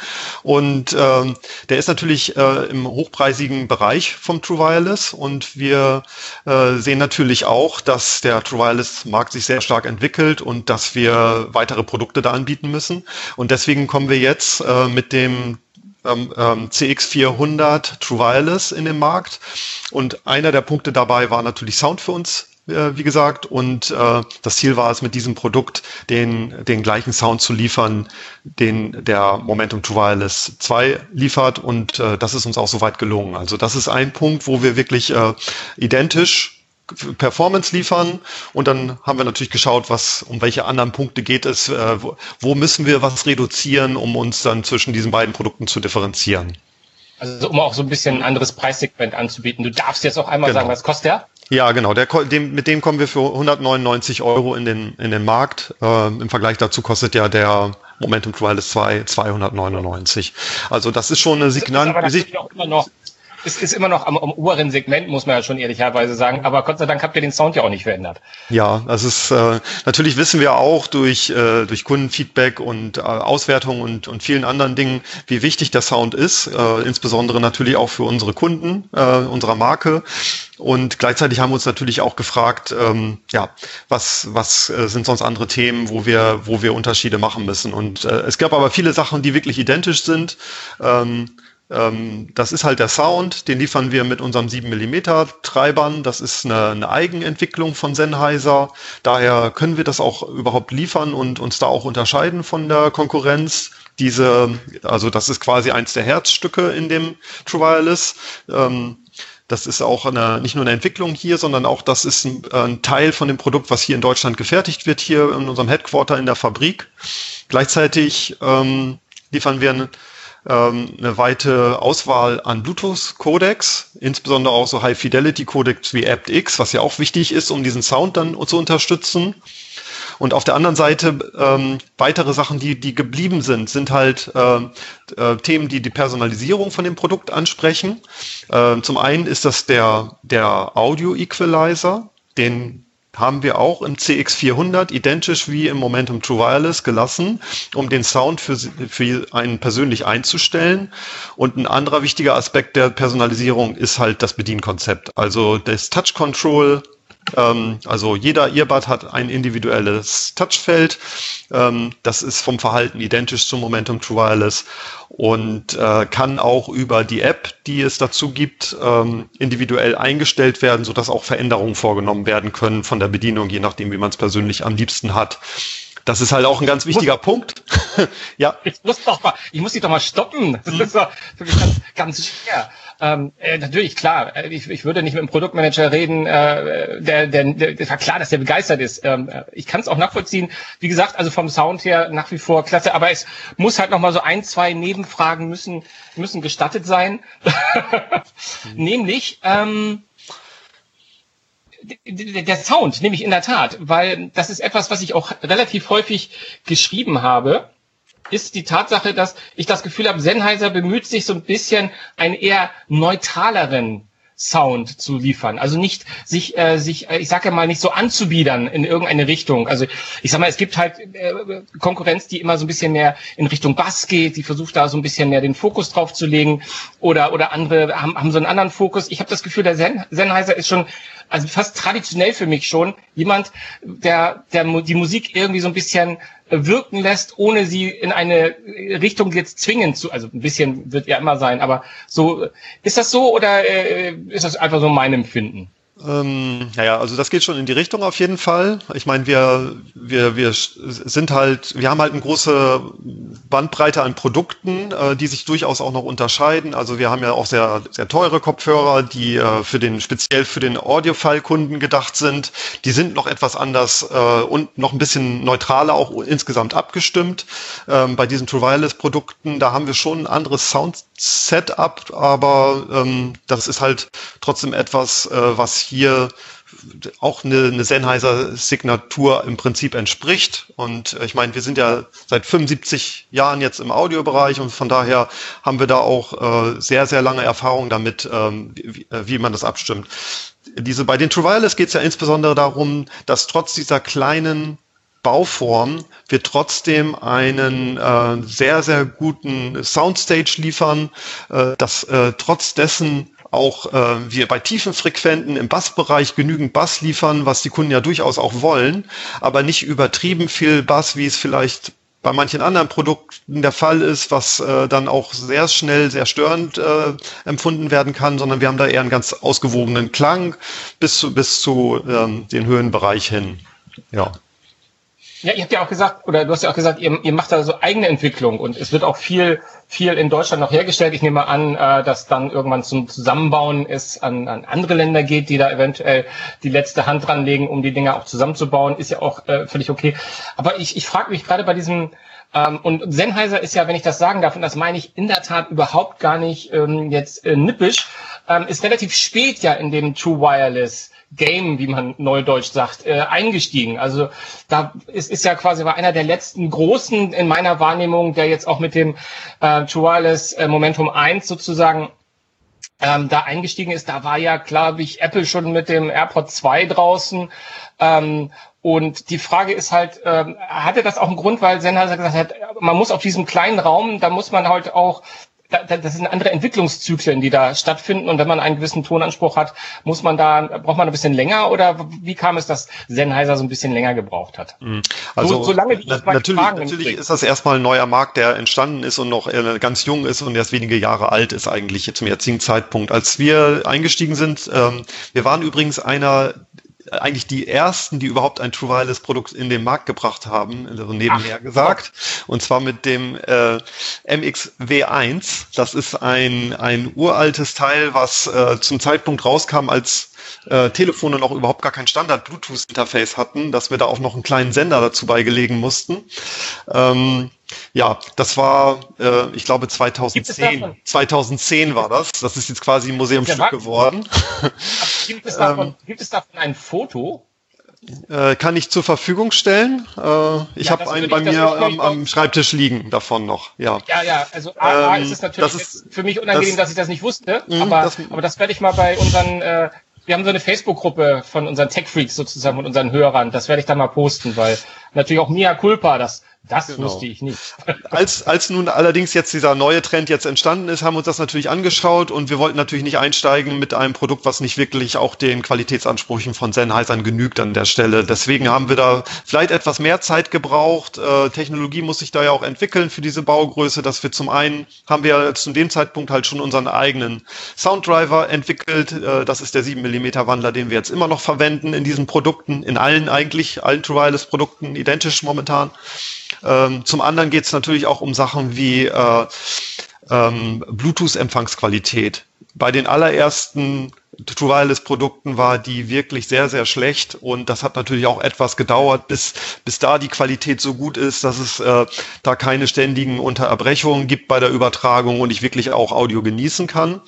Und ähm, der ist natürlich äh, im hochpreisigen Bereich vom True Wireless. Und wir äh, sehen natürlich auch, dass der True Wireless Markt sich sehr stark entwickelt und dass wir weitere Produkte da anbieten müssen. Und deswegen kommen wir jetzt äh, mit dem ähm, ähm, CX400 True Wireless in den Markt. Und einer der Punkte dabei war natürlich Sound für uns, äh, wie gesagt. Und äh, das Ziel war es, mit diesem Produkt den, den gleichen Sound zu liefern, den der Momentum True Wireless 2 liefert. Und äh, das ist uns auch soweit gelungen. Also das ist ein Punkt, wo wir wirklich äh, identisch Performance liefern und dann haben wir natürlich geschaut, was um welche anderen Punkte geht es, äh, wo, wo müssen wir was reduzieren, um uns dann zwischen diesen beiden Produkten zu differenzieren. Also um auch so ein bisschen ein anderes Preissegment anzubieten. Du darfst jetzt auch einmal Genau. sagen, was kostet der? Ja, genau. Der, dem, mit dem kommen wir für 199 Euro in den, in den Markt. Äh, Im Vergleich dazu kostet ja der Momentum Wireless 2 299. Also das ist schon eine Das ist aber Signal. natürlich auch immer noch, es ist immer noch am, am oberen Segment, muss man ja schon ehrlicherweise sagen. Aber Gott sei Dank habt ihr den Sound ja auch nicht verändert. Ja, das ist äh, natürlich wissen wir auch durch äh, durch Kundenfeedback und äh, Auswertung und und vielen anderen Dingen, wie wichtig der Sound ist, äh, insbesondere natürlich auch für unsere Kunden äh, unserer Marke. Und gleichzeitig haben wir uns natürlich auch gefragt, ähm, ja, was was äh, sind sonst andere Themen, wo wir wo wir Unterschiede machen müssen. Und äh, es gab aber viele Sachen, die wirklich identisch sind. Ähm, ähm, das ist halt der Sound, den liefern wir mit unserem 7 mm Treibern. Das ist eine, eine Eigenentwicklung von Sennheiser. Daher können wir das auch überhaupt liefern und uns da auch unterscheiden von der Konkurrenz. Diese, also das ist quasi eins der Herzstücke in dem True Wireless. Ähm, das ist auch eine, nicht nur eine Entwicklung hier, sondern auch das ist ein, ein Teil von dem Produkt, was hier in Deutschland gefertigt wird, hier in unserem Headquarter in der Fabrik. Gleichzeitig ähm, liefern wir ein, ähm, eine weite Auswahl an Bluetooth-Codecs, insbesondere auch so High-Fidelity-Codecs wie aptX, was ja auch wichtig ist, um diesen Sound dann zu unterstützen. Und auf der anderen Seite ähm, weitere Sachen, die, die geblieben sind, sind halt äh, äh, Themen, die die Personalisierung von dem Produkt ansprechen. Äh, zum einen ist das der, der Audio-Equalizer, den haben wir auch im CX400 identisch wie im Momentum True Wireless gelassen, um den Sound für, für einen persönlich einzustellen. Und ein anderer wichtiger Aspekt der Personalisierung ist halt das Bedienkonzept. Also das Touch Control ähm, also jeder Earbud hat ein individuelles Touchfeld. Ähm, das ist vom Verhalten identisch zum Momentum True Wireless und äh, kann auch über die App, die es dazu gibt, ähm, individuell eingestellt werden, sodass auch Veränderungen vorgenommen werden können von der Bedienung, je nachdem, wie man es persönlich am liebsten hat. Das ist halt auch ein ganz wichtiger muss, Punkt. ja. Ich muss doch mal, ich muss dich doch mal stoppen. Das ist doch wirklich ganz, ganz schwer. Ähm, äh, natürlich, klar, äh, ich, ich würde nicht mit einem Produktmanager reden, äh, der, der, der war klar, dass der begeistert ist. Ähm, äh, ich kann es auch nachvollziehen. Wie gesagt, also vom Sound her nach wie vor klasse, aber es muss halt noch mal so ein, zwei Nebenfragen müssen, müssen gestattet sein. Nämlich, ähm, der Sound, nämlich in der Tat, weil das ist etwas, was ich auch relativ häufig geschrieben habe ist die Tatsache, dass ich das Gefühl habe, Sennheiser bemüht sich so ein bisschen einen eher neutraleren Sound zu liefern. Also nicht sich, äh, sich, äh, ich sage ja mal, nicht so anzubiedern in irgendeine Richtung. Also ich sag mal, es gibt halt äh, Konkurrenz, die immer so ein bisschen mehr in Richtung Bass geht, die versucht da so ein bisschen mehr den Fokus drauf zu legen oder oder andere haben, haben so einen anderen Fokus. Ich habe das Gefühl, der Zen Sennheiser ist schon also fast traditionell für mich schon jemand, der der die Musik irgendwie so ein bisschen wirken lässt, ohne sie in eine Richtung jetzt zwingen zu, also ein bisschen wird ja immer sein, aber so, ist das so oder äh, ist das einfach so mein Empfinden? Ähm, naja, also das geht schon in die Richtung auf jeden Fall. Ich meine, wir, wir, wir sind halt, wir haben halt eine große Bandbreite an Produkten, äh, die sich durchaus auch noch unterscheiden. Also wir haben ja auch sehr, sehr teure Kopfhörer, die äh, für den, speziell für den Audiophile-Kunden gedacht sind. Die sind noch etwas anders äh, und noch ein bisschen neutraler auch insgesamt abgestimmt. Ähm, bei diesen True Wireless Produkten, da haben wir schon ein anderes Sound-Setup, aber ähm, das ist halt trotzdem etwas, äh, was hier auch eine, eine Sennheiser-Signatur im Prinzip entspricht. Und äh, ich meine, wir sind ja seit 75 Jahren jetzt im Audiobereich und von daher haben wir da auch äh, sehr, sehr lange Erfahrung damit, ähm, wie, äh, wie man das abstimmt. Diese, bei den True Wireless geht es ja insbesondere darum, dass trotz dieser kleinen Bauform wir trotzdem einen äh, sehr, sehr guten Soundstage liefern, äh, dass äh, trotz dessen auch äh, wir bei tiefen Frequenten im Bassbereich genügend Bass liefern, was die Kunden ja durchaus auch wollen, aber nicht übertrieben viel Bass, wie es vielleicht bei manchen anderen Produkten der Fall ist, was äh, dann auch sehr schnell sehr störend äh, empfunden werden kann, sondern wir haben da eher einen ganz ausgewogenen Klang bis zu, bis zu ähm, den Höhenbereich hin. Ja. Ja, ihr habt ja auch gesagt, oder du hast ja auch gesagt, ihr, ihr macht da so eigene Entwicklung und es wird auch viel, viel in Deutschland noch hergestellt. Ich nehme an, äh, dass dann irgendwann zum Zusammenbauen es an, an andere Länder geht, die da eventuell die letzte Hand dran legen, um die Dinge auch zusammenzubauen. Ist ja auch äh, völlig okay. Aber ich, ich frage mich gerade bei diesem, ähm, und Sennheiser ist ja, wenn ich das sagen darf, und das meine ich in der Tat überhaupt gar nicht ähm, jetzt äh, nippisch, ähm, ist relativ spät ja in dem True Wireless Game, wie man neudeutsch sagt, äh, eingestiegen. Also da ist, ist ja quasi war einer der letzten großen in meiner Wahrnehmung, der jetzt auch mit dem äh, Wireless äh, Momentum 1 sozusagen ähm, da eingestiegen ist. Da war ja, glaube ich, Apple schon mit dem AirPod 2 draußen. Ähm, und die Frage ist halt, ähm, hatte das auch einen Grund, weil Sennheiser gesagt hat, man muss auf diesem kleinen Raum, da muss man halt auch das sind andere Entwicklungszyklen, die da stattfinden. Und wenn man einen gewissen Tonanspruch hat, muss man da, braucht man ein bisschen länger oder wie kam es, dass Sennheiser so ein bisschen länger gebraucht hat? Mhm. Also, so, solange die na, natürlich, natürlich ist das erstmal ein neuer Markt, der entstanden ist und noch äh, ganz jung ist und erst wenige Jahre alt ist eigentlich zum jetzigen Zeitpunkt. Als wir eingestiegen sind, ähm, wir waren übrigens einer eigentlich die ersten, die überhaupt ein True Wireless Produkt in den Markt gebracht haben, also nebenher Ach, gesagt. Oh. Und zwar mit dem äh, MXW1. Das ist ein, ein uraltes Teil, was äh, zum Zeitpunkt rauskam, als äh, Telefone noch überhaupt gar kein Standard-Bluetooth-Interface hatten, dass wir da auch noch einen kleinen Sender dazu beigelegen mussten. Ähm, Ja, das war, äh, ich glaube 2010. 2010 war das. Das ist jetzt quasi ein Museumsstück geworden. Gibt es, davon, ähm, gibt es davon ein Foto? Äh, kann ich zur Verfügung stellen. Äh, ich ja, habe einen bei mir am, am, Schreibtisch liegen davon noch. Ja, ja, ja also A, ähm, ist es natürlich ist, für mich unangenehm, das, dass ich das nicht wusste, mh, aber, das, aber das werde ich mal bei unseren äh, wir haben so eine Facebook-Gruppe von unseren Tech-Freaks sozusagen und unseren Hörern. Das werde ich da mal posten, weil natürlich auch Mia Culpa das das genau. wusste ich nicht. Als, als nun allerdings jetzt dieser neue Trend jetzt entstanden ist, haben wir uns das natürlich angeschaut und wir wollten natürlich nicht einsteigen mit einem Produkt, was nicht wirklich auch den Qualitätsansprüchen von Sennheisern genügt an der Stelle. Deswegen haben wir da vielleicht etwas mehr Zeit gebraucht. Äh, Technologie muss sich da ja auch entwickeln für diese Baugröße, dass wir zum einen haben wir zu dem Zeitpunkt halt schon unseren eigenen Sounddriver entwickelt. Äh, das ist der 7 mm Wandler, den wir jetzt immer noch verwenden in diesen Produkten, in allen eigentlich, allen True Wireless Produkten identisch momentan. Ähm, zum anderen geht es natürlich auch um Sachen wie äh, ähm, Bluetooth-Empfangsqualität. Bei den allerersten True Wireless Produkten war die wirklich sehr, sehr schlecht und das hat natürlich auch etwas gedauert, bis, bis da die Qualität so gut ist, dass es äh, da keine ständigen Unterbrechungen gibt bei der Übertragung und ich wirklich auch Audio genießen kann.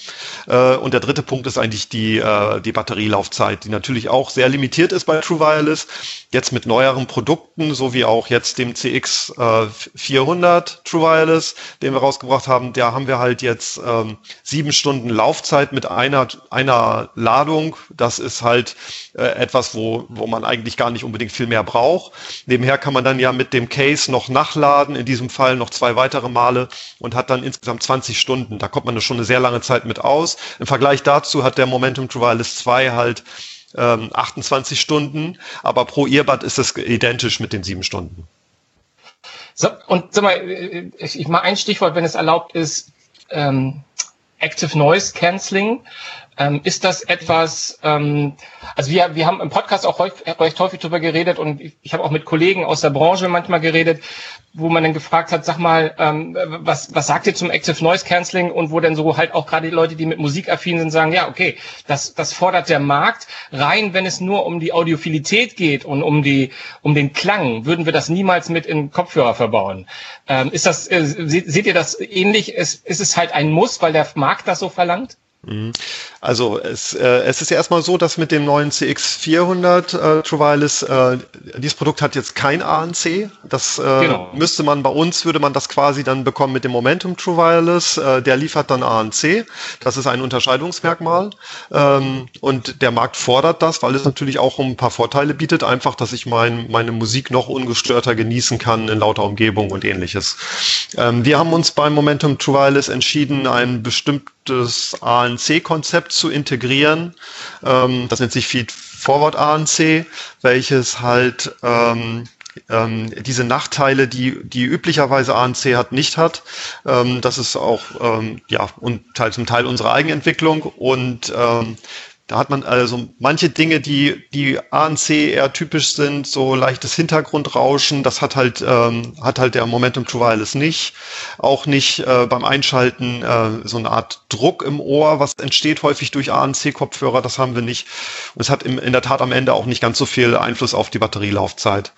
Äh, und der dritte Punkt ist eigentlich die, äh, die Batterielaufzeit, die natürlich auch sehr limitiert ist bei True Wireless. Jetzt mit neueren Produkten, so wie auch jetzt dem CX äh, 400 True Wireless, den wir rausgebracht haben, da haben wir halt jetzt ähm, sieben Stunden Laufzeit mit einer, einer Ladung. Das ist halt äh, etwas, wo, wo man eigentlich gar nicht unbedingt viel mehr braucht. Nebenher kann man dann ja mit dem Case noch nachladen, in diesem Fall noch zwei weitere Male und hat dann insgesamt 20 Stunden. Da kommt man schon eine sehr lange Zeit mit aus. Im Vergleich dazu hat der Momentum True Wireless 2 halt ähm, 28 Stunden, aber pro Earbud ist es identisch mit den sieben Stunden. So, und sag mal, äh, ich mal ein Stichwort, wenn es erlaubt ist, ähm, Active Noise Cancelling. Ähm, ist das etwas, ähm, also wir, wir haben im Podcast auch recht, recht häufig drüber geredet und ich, ich habe auch mit Kollegen aus der Branche manchmal geredet, wo man dann gefragt hat, sag mal, ähm, was, was sagt ihr zum Active Noise Cancelling und wo dann so halt auch gerade die Leute, die mit Musik affin sind, sagen, ja, okay, das, das fordert der Markt. Rein, wenn es nur um die Audiophilität geht und um die, um den Klang, würden wir das niemals mit in Kopfhörer verbauen. Ähm, ist das, äh, seht, seht ihr das ähnlich? Ist, ist es halt ein Muss, weil der Markt das so verlangt? Mhm. Also es, äh, es ist ja erstmal so, dass mit dem neuen CX400 äh, True Wireless, äh, dieses Produkt hat jetzt kein ANC. Das äh, genau. müsste man bei uns, würde man das quasi dann bekommen mit dem Momentum True Wireless. Äh, der liefert dann ANC. Das ist ein Unterscheidungsmerkmal. Ähm, und der Markt fordert das, weil es natürlich auch ein paar Vorteile bietet. Einfach, dass ich mein, meine Musik noch ungestörter genießen kann in lauter Umgebung und ähnliches. Ähm, wir haben uns beim Momentum True Wireless entschieden, ein bestimmtes ANC-Konzept zu integrieren. Ähm, das nennt sich Feed Forward ANC, welches halt ähm, ähm, diese Nachteile, die, die üblicherweise ANC hat, nicht hat. Ähm, das ist auch ähm, ja und zum Teil unsere Eigenentwicklung und ähm, da hat man also manche Dinge, die, die ANC eher typisch sind, so leichtes Hintergrundrauschen, das hat halt, ähm, hat halt der Momentum True Wireless nicht. Auch nicht äh, beim Einschalten äh, so eine Art Druck im Ohr, was entsteht häufig durch ANC-Kopfhörer, das haben wir nicht. Und es hat im, in der Tat am Ende auch nicht ganz so viel Einfluss auf die Batterielaufzeit.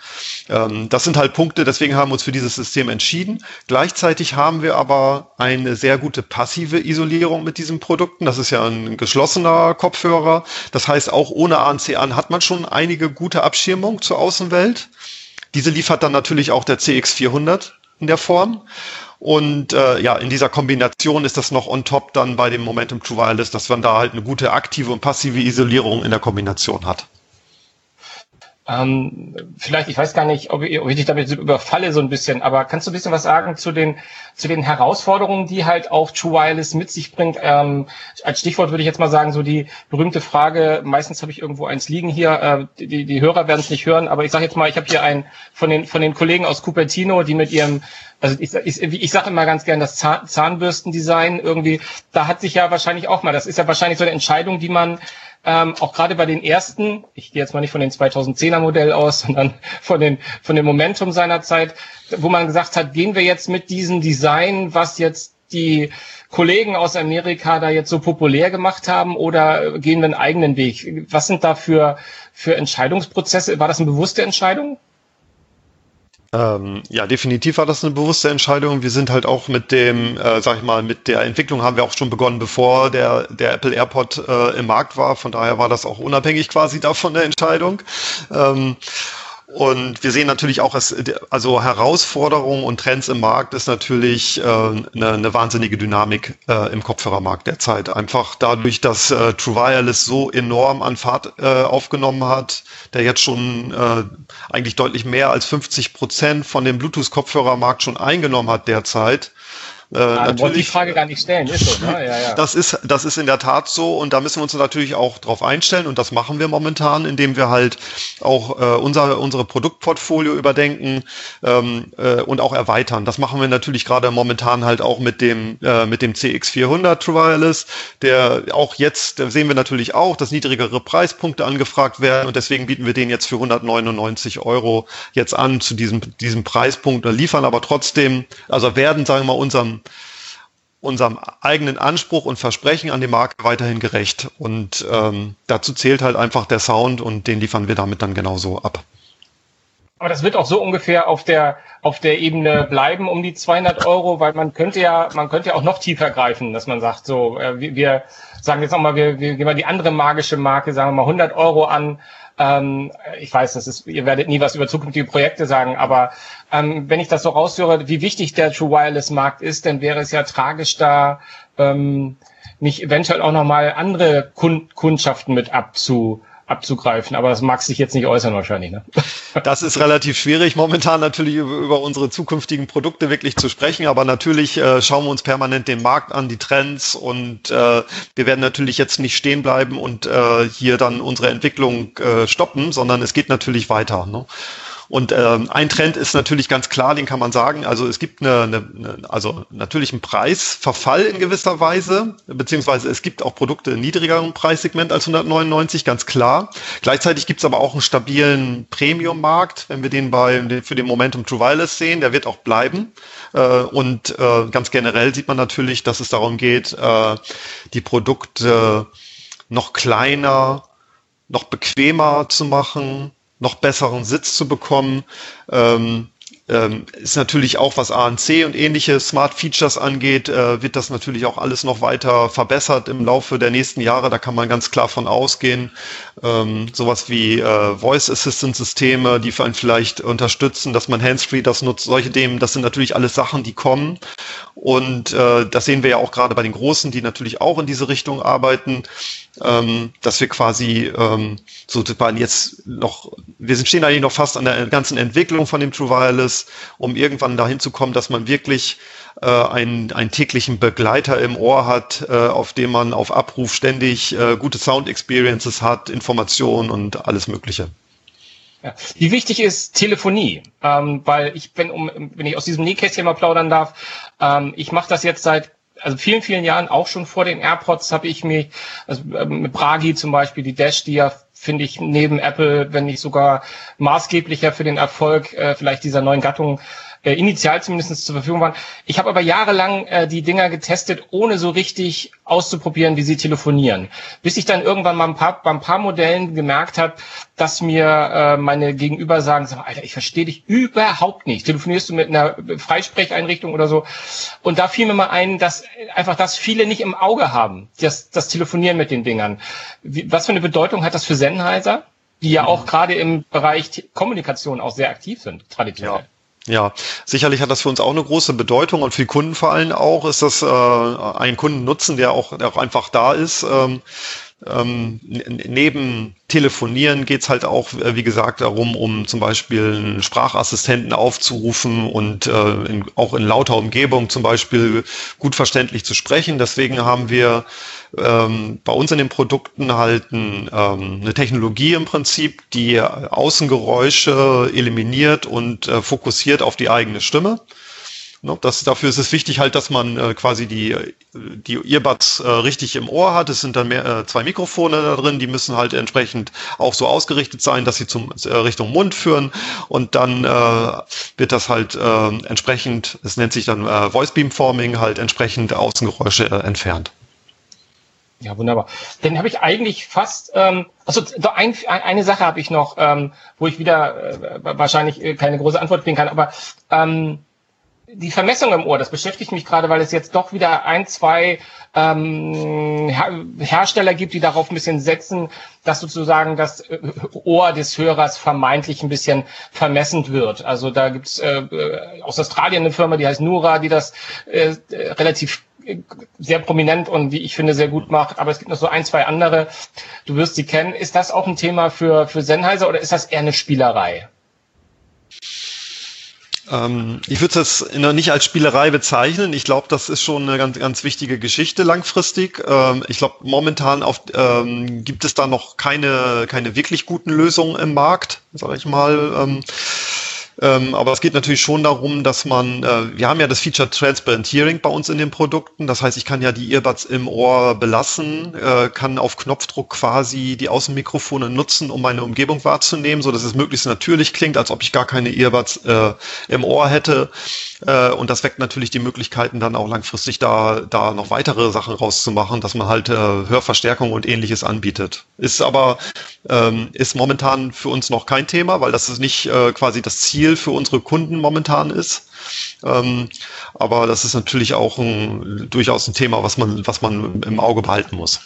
Ähm, das sind halt Punkte, deswegen haben wir uns für dieses System entschieden. Gleichzeitig haben wir aber eine sehr gute passive Isolierung mit diesen Produkten. Das ist ja ein geschlossener Kopfhörer Kopfhörer. Das heißt, auch ohne ANC an hat man schon einige gute Abschirmung zur Außenwelt. Diese liefert dann natürlich auch der CX400 in der Form. Und äh, ja, in dieser Kombination ist das noch on top dann bei dem Momentum True Wireless, dass man da halt eine gute aktive und passive Isolierung in der Kombination hat. Ähm, vielleicht, ich weiß gar nicht, ob ich, ob ich dich damit überfalle so ein bisschen, aber kannst du ein bisschen was sagen zu den, zu den Herausforderungen, die halt auch True Wireless mit sich bringt? Ähm, als Stichwort würde ich jetzt mal sagen, so die berühmte Frage, meistens habe ich irgendwo eins liegen hier, äh, die, die Hörer werden es nicht hören, aber ich sage jetzt mal, ich habe hier einen von den, von den Kollegen aus Cupertino, die mit ihrem, also ich, ich, ich sage immer ganz gern das Zahn, Zahnbürstendesign irgendwie, da hat sich ja wahrscheinlich auch mal, das ist ja wahrscheinlich so eine Entscheidung, die man ähm, auch gerade bei den ersten, ich gehe jetzt mal nicht von den 2010er Modell aus, sondern von den von dem Momentum seiner Zeit, wo man gesagt hat, gehen wir jetzt mit diesem Design, was jetzt die Kollegen aus Amerika da jetzt so populär gemacht haben oder gehen wir einen eigenen Weg? Was sind da für, für Entscheidungsprozesse? War das eine bewusste Entscheidung? Ähm, ja, definitiv war das eine bewusste Entscheidung. Wir sind halt auch mit dem, äh, sag ich mal, mit der Entwicklung haben wir auch schon begonnen, bevor der, der Apple AirPod äh, im Markt war. Von daher war das auch unabhängig quasi davon der Entscheidung. Ähm, und wir sehen natürlich auch, also Herausforderungen und Trends im Markt ist natürlich äh, eine, eine wahnsinnige Dynamik äh, im Kopfhörermarkt derzeit. Einfach dadurch, dass äh, True Wireless so enorm an Fahrt äh, aufgenommen hat, der jetzt schon äh, eigentlich deutlich mehr als 50 Prozent von dem Bluetooth-Kopfhörermarkt schon eingenommen hat derzeit äh, ah, natürlich, die Frage gar nicht stellen, ist so, ne? ja, ja. Das ist, das ist in der Tat so und da müssen wir uns natürlich auch drauf einstellen und das machen wir momentan, indem wir halt auch äh, unser, unsere Produktportfolio überdenken ähm, äh, und auch erweitern. Das machen wir natürlich gerade momentan halt auch mit dem, äh, mit dem CX400 True Wireless, der auch jetzt, da sehen wir natürlich auch, dass niedrigere Preispunkte angefragt werden und deswegen bieten wir den jetzt für 199 Euro jetzt an zu diesem, diesem Preispunkt, liefern aber trotzdem, also werden, sagen wir mal, unserem unserem eigenen Anspruch und Versprechen an die Marke weiterhin gerecht. Und ähm, dazu zählt halt einfach der Sound und den liefern wir damit dann genauso ab. Aber das wird auch so ungefähr auf der auf der Ebene bleiben um die 200 Euro, weil man könnte ja man könnte ja auch noch tiefer greifen, dass man sagt so äh, wir, wir sagen jetzt nochmal wir, wir gehen mal die andere magische Marke sagen wir mal 100 Euro an ähm, ich weiß, das ist, ihr werdet nie was über zukünftige Projekte sagen, aber ähm, wenn ich das so raushöre, wie wichtig der True Wireless Markt ist, dann wäre es ja tragisch, da ähm, nicht eventuell auch nochmal andere Kund Kundschaften mit abzu abzugreifen, aber das mag sich jetzt nicht äußern wahrscheinlich. Ne? Das ist relativ schwierig momentan natürlich über, unsere zukünftigen Produkte wirklich zu sprechen, aber natürlich äh, schauen wir uns permanent den Markt an, die Trends und äh, wir werden natürlich jetzt nicht stehen bleiben und äh, hier dann unsere Entwicklung äh, stoppen, sondern es geht natürlich weiter. Ne? Und ähm, ein Trend ist natürlich ganz klar, den kann man sagen. Also es gibt eine, eine, eine also natürlich einen Preisverfall in gewisser Weise, beziehungsweise es gibt auch Produkte in niedrigeren Preissegment als 199, ganz klar. Gleichzeitig gibt es aber auch einen stabilen Premium-Markt, wenn wir den bei für den Momentum True Wireless sehen, der wird auch bleiben. Äh, und äh, ganz generell sieht man natürlich, dass es darum geht, äh, die Produkte noch kleiner, noch bequemer zu machen, noch besseren Sitz zu bekommen. Ähm, ähm, ist natürlich auch, was ANC und ähnliche Smart Features angeht, äh, wird das natürlich auch alles noch weiter verbessert im Laufe der nächsten Jahre. Da kann man ganz klar von ausgehen. Ähm, sowas wie äh, Voice Assistant Systeme, die einen vielleicht unterstützen, dass man Handsfree das nutzt. Solche Themen, das sind natürlich alles Sachen, die kommen. Und äh, das sehen wir ja auch gerade bei den Großen, die natürlich auch in diese Richtung arbeiten ähm, dass wir quasi ähm, sozusagen jetzt noch, wir stehen eigentlich noch fast an der ganzen Entwicklung von dem True Wireless, um irgendwann dahin zu kommen, dass man wirklich äh, einen, einen täglichen Begleiter im Ohr hat, äh, auf dem man auf Abruf ständig äh, gute Sound Experiences hat, Informationen und alles Mögliche. Ja. Wie wichtig ist Telefonie? Ähm, weil ich, wenn, um, wenn ich aus diesem Nähkästchen mal plaudern darf, ähm, ich mache das jetzt seit also vielen, vielen Jahren, auch schon vor den AirPods, habe ich mich, also ähm, mit Bragi zum Beispiel, die Dash, die ja finde ich neben Apple, wenn nicht sogar maßgeblicher für den Erfolg äh, vielleicht dieser neuen Gattung äh, initial zumindest zur Verfügung waren. Ich habe aber jahrelang äh, die Dinger getestet, ohne so richtig auszuprobieren, wie sie telefonieren. Bis ich dann irgendwann mal ein paar, bei ein paar Modellen gemerkt habe, dass mir äh, meine Gegenüber sagen, sag, Alter, ich verstehe dich überhaupt nicht. Telefonierst du mit einer Freisprecheinrichtung oder so? Und da fiel mir mal ein, dass einfach das viele nicht im Auge haben, das, das Telefonieren mit den Dingern. Wie, was für eine Bedeutung hat das für Sennheiser? die ja auch gerade im Bereich Kommunikation auch sehr aktiv sind, traditionell. Ja. Ja, sicherlich hat das für uns auch eine große Bedeutung und für die Kunden vor allem auch ist das äh, ein Kundennutzen, der auch, der auch einfach da ist. Ähm, ähm, neben Telefonieren geht's halt auch, äh, wie gesagt, darum, um zum Beispiel einen Sprachassistenten aufzurufen und äh, in, auch in lauter Umgebung zum Beispiel gut verständlich zu sprechen. Deswegen haben wir ähm, bei uns in den Produkten halt ein, ähm, eine Technologie im Prinzip, die Außengeräusche eliminiert und äh, fokussiert auf die eigene Stimme. Ne, das, dafür ist es wichtig halt, dass man äh, quasi die, die Earbuds äh, richtig im Ohr hat. Es sind dann mehr, äh, zwei Mikrofone da drin, die müssen halt entsprechend auch so ausgerichtet sein, dass sie zum äh, Richtung Mund führen. Und dann äh, wird das halt äh, entsprechend, es nennt sich dann äh, Voice Beamforming, halt entsprechend Außengeräusche äh, entfernt. Ja, wunderbar. Dann habe ich eigentlich fast, ähm, also ein, eine Sache habe ich noch, ähm, wo ich wieder äh, wahrscheinlich äh, keine große Antwort geben kann, aber ähm, die Vermessung im Ohr, das beschäftigt mich gerade, weil es jetzt doch wieder ein, zwei ähm, Her Hersteller gibt, die darauf ein bisschen setzen, dass sozusagen das äh, Ohr des Hörers vermeintlich ein bisschen vermessend wird. Also da gibt's äh, äh aus Australien eine Firma, die heißt Nura, die das äh, relativ äh, sehr prominent und wie ich finde sehr gut macht, aber es gibt noch so ein, zwei andere. Du wirst sie kennen. Ist das auch ein Thema für, für Sennheiser oder ist das eher eine Spielerei? Ähm, ich würde das nicht als Spielerei bezeichnen. Ich glaube, das ist schon eine ganz, ganz wichtige Geschichte langfristig. Ähm, ich glaube, momentan auf, ähm, gibt es da noch keine, keine wirklich guten Lösungen im Markt, sage ich mal. Ähm, aber es geht natürlich schon darum, dass man, äh, wir haben ja das Feature Transparent Hearing bei uns in den Produkten. Das heißt, ich kann ja die Earbuds im Ohr belassen, äh, kann auf Knopfdruck quasi die Außenmikrofone nutzen, um meine Umgebung wahrzunehmen, so dass es möglichst natürlich klingt, als ob ich gar keine Earbuds äh, im Ohr hätte. Äh, und das weckt natürlich die Möglichkeiten, dann auch langfristig da, da noch weitere Sachen rauszumachen, dass man halt äh, Hörverstärkung und ähnliches anbietet. Ist aber, ähm, ist momentan für uns noch kein Thema, weil das ist nicht äh, quasi das Ziel für unsere Kunden momentan ist. Ähm, aber das ist natürlich auch ein, durchaus ein Thema, was man, was man im Auge behalten muss.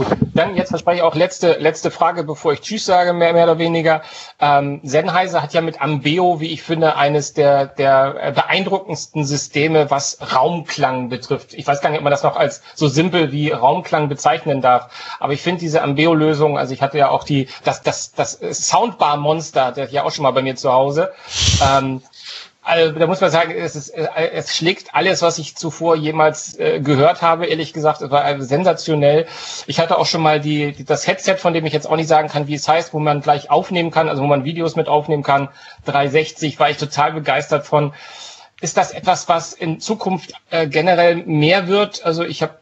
Gut, dann jetzt verspreche ich auch letzte, letzte Frage, bevor ich Tschüss sage, mehr, mehr oder weniger. Ähm, Sennheiser hat ja mit Ambeo, wie ich finde, eines der, der beeindruckendsten Systeme, was Raumklang betrifft. Ich weiß gar nicht, ob man das noch als so simpel wie Raumklang bezeichnen darf. Aber ich finde diese Ambeo-Lösung, also ich hatte ja auch die, das, das, das Soundbar-Monster, der ja auch schon mal bei mir zu Hause. Ähm, also, da muss man sagen, es, ist, äh, es schlägt alles, was ich zuvor jemals äh, gehört habe. Ehrlich gesagt, es war sensationell. Ich hatte auch schon mal die, die, das Headset, von dem ich jetzt auch nicht sagen kann, wie es heißt, wo man gleich aufnehmen kann, also wo man Videos mit aufnehmen kann. 360 war ich total begeistert von. Ist das etwas, was in Zukunft äh, generell mehr wird? Also ich habe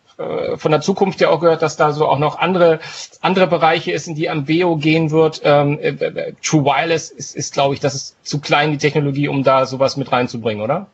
von der Zukunft ja auch gehört, dass da so auch noch andere, andere Bereiche ist, in die Ambeo gehen wird. Ähm, äh, äh, True Wireless ist, ist glaube ich, das ist zu klein, die Technologie, um da sowas mit reinzubringen, oder?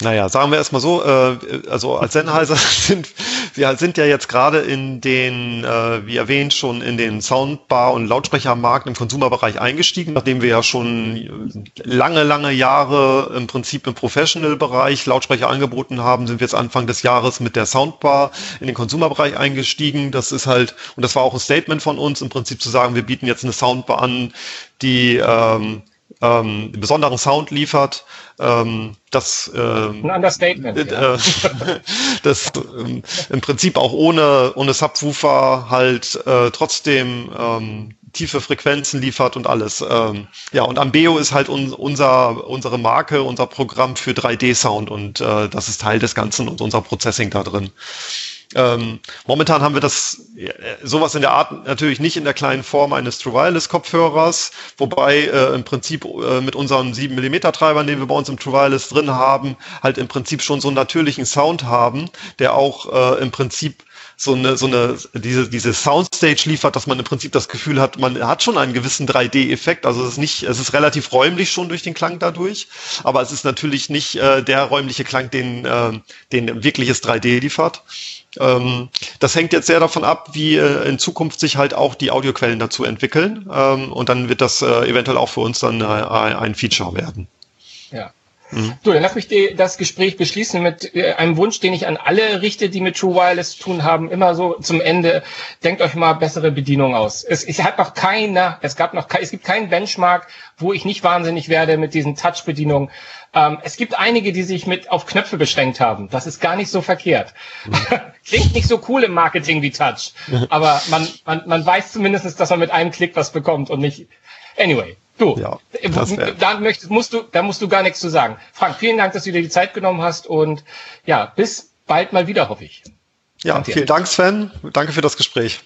Naja, sagen wir erstmal so, äh, also als Sennheiser sind wir sind ja jetzt gerade in den, äh, wie erwähnt, schon in den Soundbar- und Lautsprechermarkt im Konsumerbereich eingestiegen, nachdem wir ja schon lange, lange Jahre im Prinzip im Professional-Bereich Lautsprecher angeboten haben, sind wir jetzt Anfang des Jahres mit der Soundbar in den Konsumerbereich eingestiegen. Das ist halt, und das war auch ein Statement von uns, im Prinzip zu sagen, wir bieten jetzt eine Soundbar an, die ähm, ähm, besonderen Sound liefert, ähm, das, äh, Ein Understatement, äh, ja. das äh, im Prinzip auch ohne, ohne Subwoofer halt äh, trotzdem ähm, tiefe Frequenzen liefert und alles. Ähm, ja, und Ambeo ist halt un unser, unsere Marke, unser Programm für 3D-Sound und äh, das ist Teil des Ganzen und unser Processing da drin. Ähm, momentan haben wir das äh, sowas in der Art natürlich nicht in der kleinen Form eines True Wireless Kopfhörers, wobei äh, im Prinzip äh, mit unseren 7 mm Treibern, den wir bei uns im True Wireless drin haben, halt im Prinzip schon so einen natürlichen Sound haben, der auch äh, im Prinzip so eine, so eine, diese, diese Soundstage liefert, dass man im Prinzip das Gefühl hat, man hat schon einen gewissen 3D-Effekt. Also es ist nicht, es ist relativ räumlich schon durch den Klang dadurch, aber es ist natürlich nicht äh, der räumliche Klang, den, äh, den wirkliches 3D liefert. Ähm, das hängt jetzt sehr davon ab, wie äh, in Zukunft sich halt auch die Audioquellen dazu entwickeln. Ähm, und dann wird das äh, eventuell auch für uns dann äh, ein Feature werden. Ja. Mhm. So, dann lass mich die, das Gespräch beschließen mit äh, einem Wunsch, den ich an alle richte, die mit True Wireless zu tun haben. Immer so zum Ende. Denkt euch mal bessere Bedienung aus. Es, es hat noch keiner, es gab noch, es gibt keinen Benchmark, wo ich nicht wahnsinnig werde mit diesen Touch-Bedienungen. Ähm, es gibt einige, die sich mit auf Knöpfe beschränkt haben. Das ist gar nicht so verkehrt. Mhm. Klingt nicht so cool im Marketing wie Touch, aber man, man, man weiß zumindest, dass man mit einem Klick was bekommt und nicht. Anyway, Du, ja, da, möchtest, musst du, da musst du gar nichts zu sagen. Frank, vielen Dank, dass du dir die Zeit genommen hast und ja, bis bald mal wieder, hoffe ich. Ja, vielen Dank, Sven. Danke für das Gespräch.